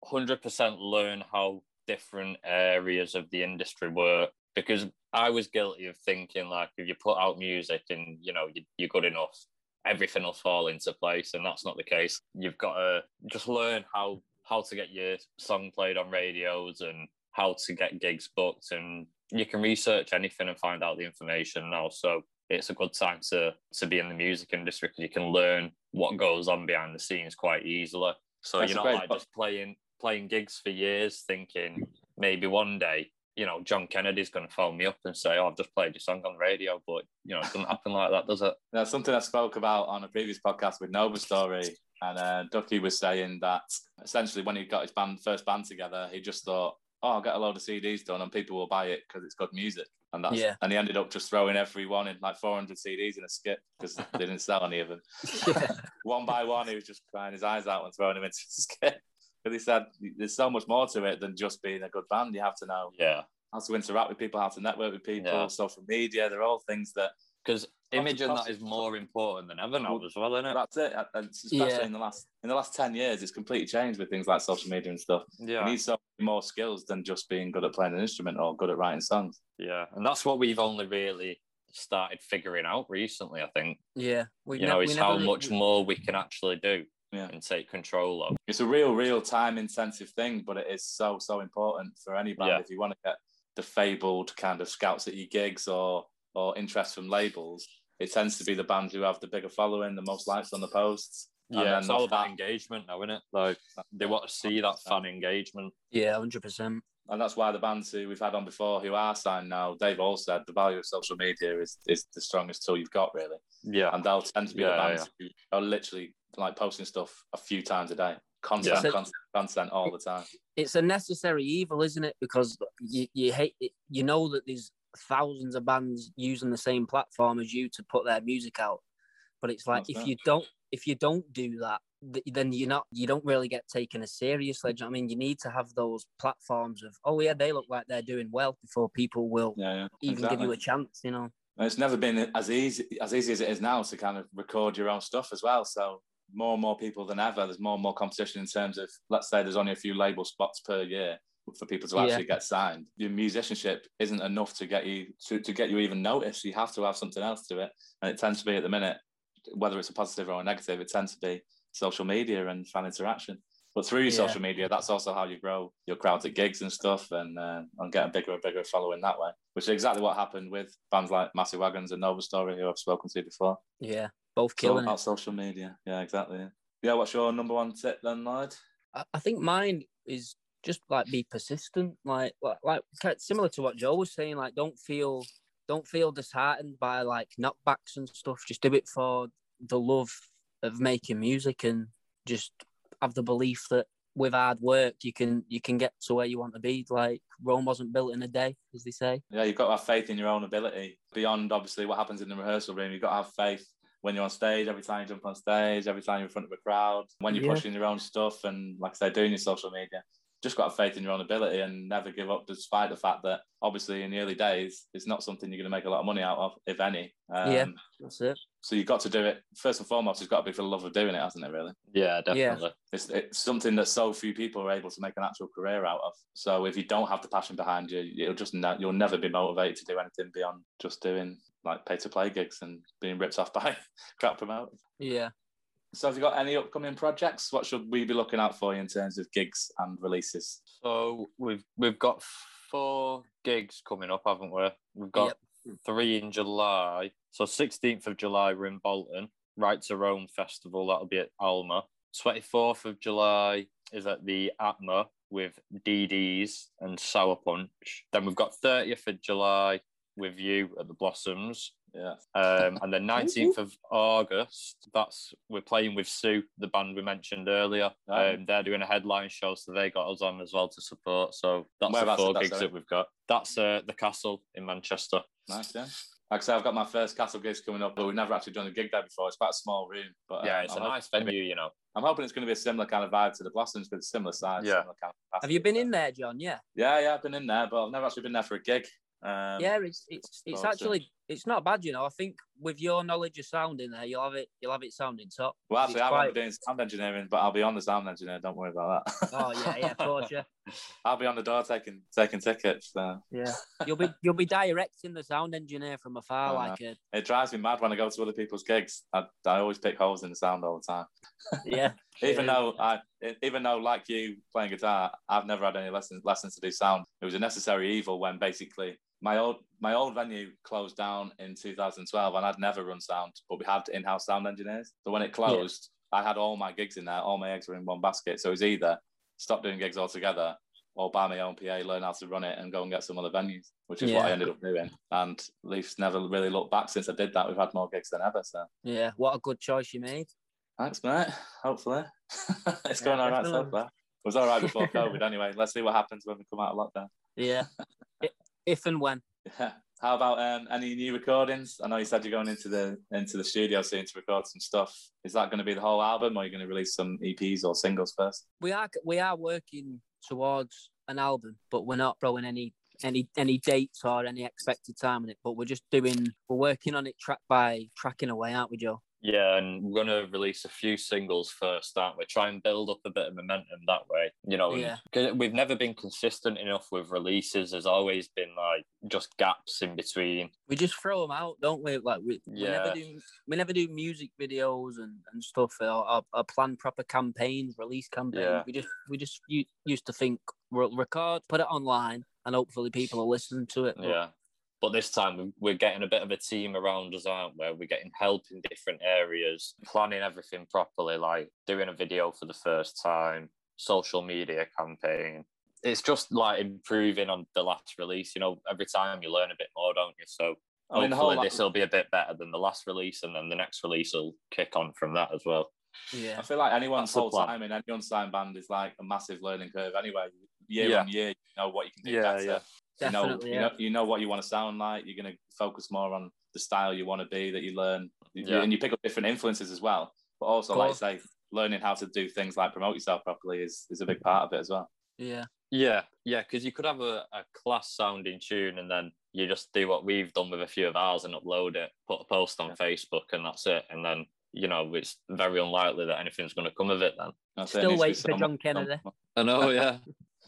100% learn how different areas of the industry work because I was guilty of thinking like if you put out music and you know you, you're good enough, everything will fall into place, and that's not the case. You've got to just learn how how to get your song played on radios and how to get gigs booked, and you can research anything and find out the information now. So it's a good time to to be in the music industry because you can learn what goes on behind the scenes quite easily. So That's you're not like po- just playing playing gigs for years, thinking maybe one day, you know, John Kennedy's going to phone me up and say, "Oh, I've just played your song on the radio," but you know, it doesn't happen like that, does it? That's something I spoke about on a previous podcast with Nova Story, and uh, Ducky was saying that essentially when he got his band first band together, he just thought, "Oh, I'll get a load of CDs done, and people will buy it because it's good music." And that's Yeah. and he ended up just throwing every one in like 400 CDs in a skip because they didn't sell any of them. [LAUGHS] Yeah. one by one, he was just crying his eyes out and throwing them into the skip. Because he said there's so much more to it than just being a good band. You have to know Yeah, how to interact with people, how to network with people, Yeah. social media. They're all things that because image and that is more important than ever now as well, isn't it? That's it. And especially Yeah. in the last in the last ten years, it's completely changed with things like social media and stuff. Yeah, You need so many more skills than just being good at playing an instrument or good at writing songs. yeah, and that's what we've only really started figuring out recently. I think yeah. We you ne- know, we is how really- much more we can actually do Yeah. and take control of. It's a real, real time intensive thing, but it is so so important for any band Yeah. if you want to get the fabled kind of scouts at your gigs or or interest from labels. It tends to be the bands who have the bigger following, the most likes on the posts. Yeah, it's all about engagement now, isn't it? Like they want to see that fan engagement. Yeah, hundred percent. and that's why the bands who we've had on before who are signed now, they've all said the value of social media is, is the strongest tool you've got, really. Yeah, And they'll tend to be the Yeah, bands who are literally like posting stuff a few times a day, constant, Yeah. content, content all the time. It's a necessary evil, isn't it? Because you, you hate it. You know that there's thousands of bands using the same platform as you to put their music out, but it's like That's if right. you don't if you don't do that, then you're not you don't really get taken as seriously. You know I mean, you need to have those platforms of oh yeah, they look like they're doing well before people will Yeah, yeah. even give you a chance. You know. And it's never been as easy as easy as it is now to kind of record your own stuff as well. So more and more people than ever. There's more and more competition in terms of let's say there's only a few label spots per year for people to Yeah. actually get signed. Your musicianship isn't enough to get you to, to get you even noticed. You have to have something else to it. And it tends to be at the minute, whether it's a positive or a negative, it tends to be social media and fan interaction. But through your Yeah. social media, that's also how you grow your crowds at gigs and stuff, and uh, and get a bigger and bigger following that way. Which is exactly what happened with bands like Massive Wagons and Nova Story, who I've spoken to before. Yeah, both killing it. about social media. Yeah, exactly. Yeah. what's your number one tip then, Lloyd? I, I think mine is just like be persistent, like like, like similar to what Joe was saying. Like don't feel don't feel disheartened by like knockbacks and stuff. Just do it for the love of making music and just have the belief that with hard work you can you can get to where you want to be. Like Rome wasn't built in a day, as they say. Yeah, you've got to have faith in your own ability. Beyond obviously what happens in the rehearsal room, you've got to have faith when you're on stage, every time you jump on stage, every time you're in front of a crowd, when you're Yeah. pushing your own stuff and like I say, doing your social media. Just got to faith in your own ability and never give up despite the fact that obviously in the early days it's not something you're going to make a lot of money out of, if any. Um, Yeah. That's it. So you've got to do it first and foremost, it's got to be for the love of doing it, hasn't it, really? yeah, definitely. it's, it's something that so few people are able to make an actual career out of. So if you don't have the passion behind you, you'll just ne- you'll never be motivated to do anything beyond just doing like pay to play gigs and being ripped off by [LAUGHS] crap promoters. Yeah. So have you got any upcoming projects? What should we be looking out for you in terms of gigs and releases? So we've we've got four gigs coming up, haven't we? We've got three in July. So sixteenth of July we're in Bolton. Right to Rome Festival, that'll be at Alma. Twenty fourth of July is at the Atma with DDs and Sour Punch. Then we've got thirtieth of July with you at the Blossoms. Yeah. Um, and then [LAUGHS] 19th of August, that's we're playing with Sioux, the band we mentioned earlier. Right. Um, they're doing a headline show, so they got us on as well to support. So that's the four that, gigs sorry? that we've got. That's uh, the Castle in Manchester. Nice, yeah. Like I say, I've got my first castle gigs coming up, but we've never actually done a gig there before. It's quite a small room, but yeah, um, it's I'm a nice venue, you know. I'm hoping it's going to be a similar kind of vibe to the Blossoms, but it's similar size. Yeah. Similar kind of Have you been in there, John? Yeah. Yeah, yeah, I've been in there, but I've never actually been there for a gig. Um, yeah, it's it's it's actually it's not bad, you know. I think with your knowledge of sound in there, you'll have it you'll have it sounding top. Well, actually, I won't quite- be doing sound engineering, but I'll be on the sound engineer. Don't worry about that. Oh yeah, yeah, of course, yeah, [LAUGHS] I'll be on the door taking taking tickets. So. yeah. You'll be you'll be directing the sound engineer from afar, Oh, like a It drives me mad when I go to other people's gigs. I, I always pick holes in the sound all the time. [LAUGHS] yeah. Even Yeah. though I, even though like you playing guitar, I've never had any lessons lessons to do sound. It was a necessary evil when basically my old my old venue closed down in 2012, and I'd never run sound, but we had in-house sound engineers. So when it closed, I had all my gigs in there. All my eggs were in one basket. So it was either stop doing gigs altogether or buy my own PA, learn how to run it, and go and get some other venues, which is what I ended up doing. And Leafs never really looked back since I did that. We've had more gigs than ever. So Yeah, what a good choice you made. thanks, mate. Hopefully, [LAUGHS] it's Yeah, going all right so far. It was all right before [LAUGHS] COVID anyway. Let's see what happens when we come out of lockdown. Yeah. [LAUGHS] If and when. Yeah. How about um, any new recordings? I know you said you're going into the into the studio soon to record some stuff. Is that going to be the whole album, or are you going to release some EPs or singles first? We are we are working towards an album, but we're not throwing any any any dates or any expected time on it. But we're just doing we're working on it track by tracking away, aren't we, Joe? Yeah, and we're going to release a few singles first, aren't we? Try and build up a bit of momentum that way. You know, Yeah. we've never been consistent enough with releases. There's always been like just gaps in between. We just throw them out, don't we? Like we, we never Yeah. do we never do music videos and, and stuff or, or, or plan proper campaigns, release campaigns. Yeah. We just we just used to think we'll record, put it online, and hopefully people will listen to it. But Yeah. But this time we- we're getting a bit of a team around us, aren't we? We're getting help in different areas, planning everything properly, like doing a video for the first time, social media campaign. It's just like improving on the last release. You know, every time you learn a bit more, don't you? So I mean, hopefully this will be a bit better than the last release, and then the next release will kick on from that as well. Yeah. I feel like anyone's whole plan. time in any unsigned band is like a massive learning curve. Anyway, year Yeah. on year, you know what you can do Yeah, better. yeah. You know, Definitely, you know, you know what you want to sound like. You're going to focus more on the style you want to be that you learn, Yeah. and you pick up different influences as well. But also, like I say, learning how to do things like promote yourself properly is, is a big part of it as well. Yeah. Yeah, yeah, because you could have a, a class sounding tune and then you just do what we've done with a few of ours and upload it, put a post on Yeah. Facebook, and that's it. And then, you know, it's very unlikely that anything's going to come of it then. That's it. It Still needs to be waiting for so John much- Kennedy. I know, yeah.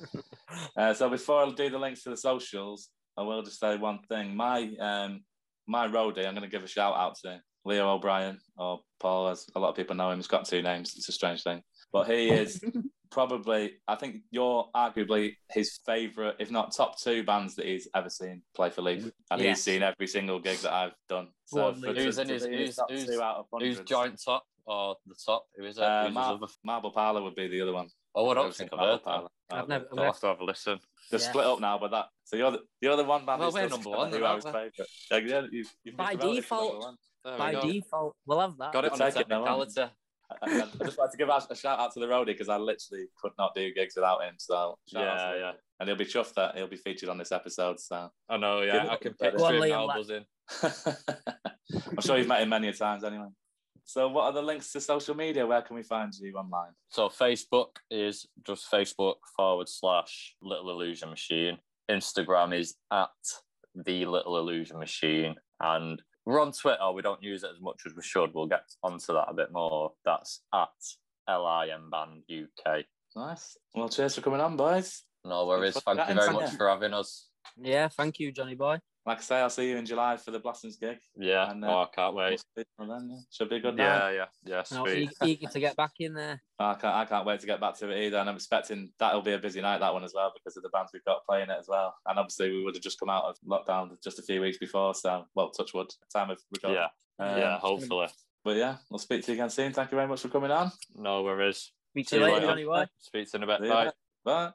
[LAUGHS] Uh, so before I do the links to the socials, I will just say one thing. My um, my roadie, I'm going to give a shout out to Leo O'Brien or Paul, as a lot of people know him. He's got two names. It's a strange thing, but he [LAUGHS] is probably. I think you're arguably his favourite, if not top two bands that he's ever seen play for Leaf, and Yes. he's seen every single gig that I've done. So on, for- Lee. Who's to- in his- who's- top who's- two out of Who's joint top or the top? Who is it? Uh, Mar- Marble Parlour would be the other one. Oh, I don't Never think I've Marble heard that. Parlour. I've never- I'll have to have a listen. They're Yeah. split up now, but that so you're the, you're the one band. Well, who's we're number one who I was we? favourite. Yeah, yeah, you've, you've By been promoted to default. number we By go. default, we'll have that. Got it on We'll the take it now, won't we? technicality. I, just like to give a, a shout out to the roadie because I literally could not do gigs without him. So shout out to Yeah, him. yeah. and he'll be chuffed that he'll be featured on this episode. So I know, yeah. I can picture him now buzzing. [LAUGHS] I'm sure you've met him many a times anyway. So what are the links to social media? Where can we find you online? So Facebook is just Facebook forward slash Little Illusion Machine. Instagram is at the Little Illusion Machine, and we're on Twitter. We don't use it as much as we should. We'll get onto that a bit more. That's at LIM Band UK. Nice. Well, cheers for coming on, boys. No worries. Thank you very much for having us. Yeah, thank you, Johnny boy. Like I say, I'll see you in July for the Blossoms gig. Yeah. And, uh, oh, I can't We'll wait. then, yeah. Should be a good night. Yeah, yeah, yeah. No, Sweet. eager, eager to get back in there. [LAUGHS] I can't, I can't wait to get back to it either. And I'm expecting that'll be a busy night, that one as well, because of the bands we've got playing it as well. And obviously, we would have just come out of lockdown just a few weeks before. So, well, touch wood, time of recording. Yeah, Um, yeah. Hopefully. But yeah, we'll speak to you again soon. Thank you very much for coming on. No worries. Speak See to you you later, later. Johnny. Speak to you in a bit. Bye. Bye.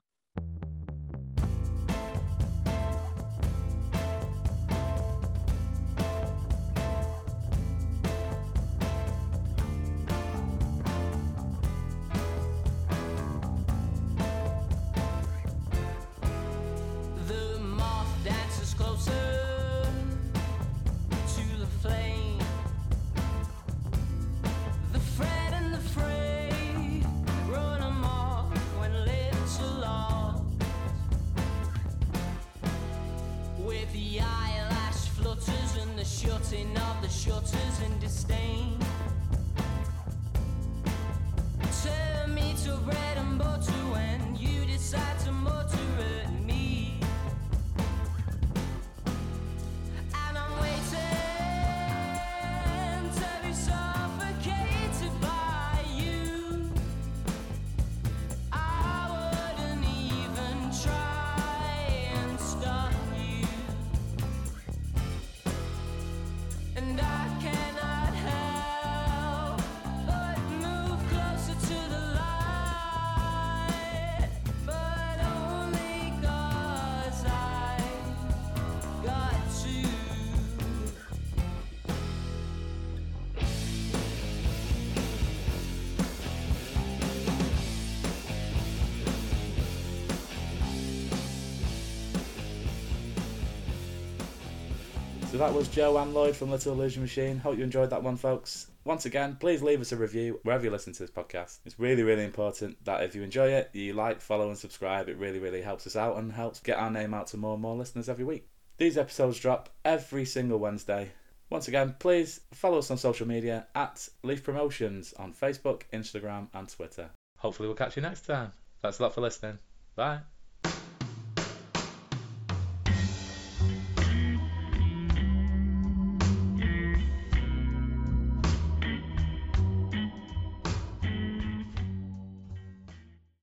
So that was Joe and Lloyd from Little Illusion Machine. Hope you enjoyed that one, folks. Once again, please leave us a review wherever you listen to this podcast. It's really, really important that if you enjoy it, you like, follow, and subscribe. It really, really helps us out and helps get our name out to more and more listeners every week. These episodes drop every single Wednesday. Once again, please follow us on social media at Leaf Promotions on Facebook, Instagram, and Twitter. Hopefully, we'll catch you next time. Thanks a lot for listening. Bye.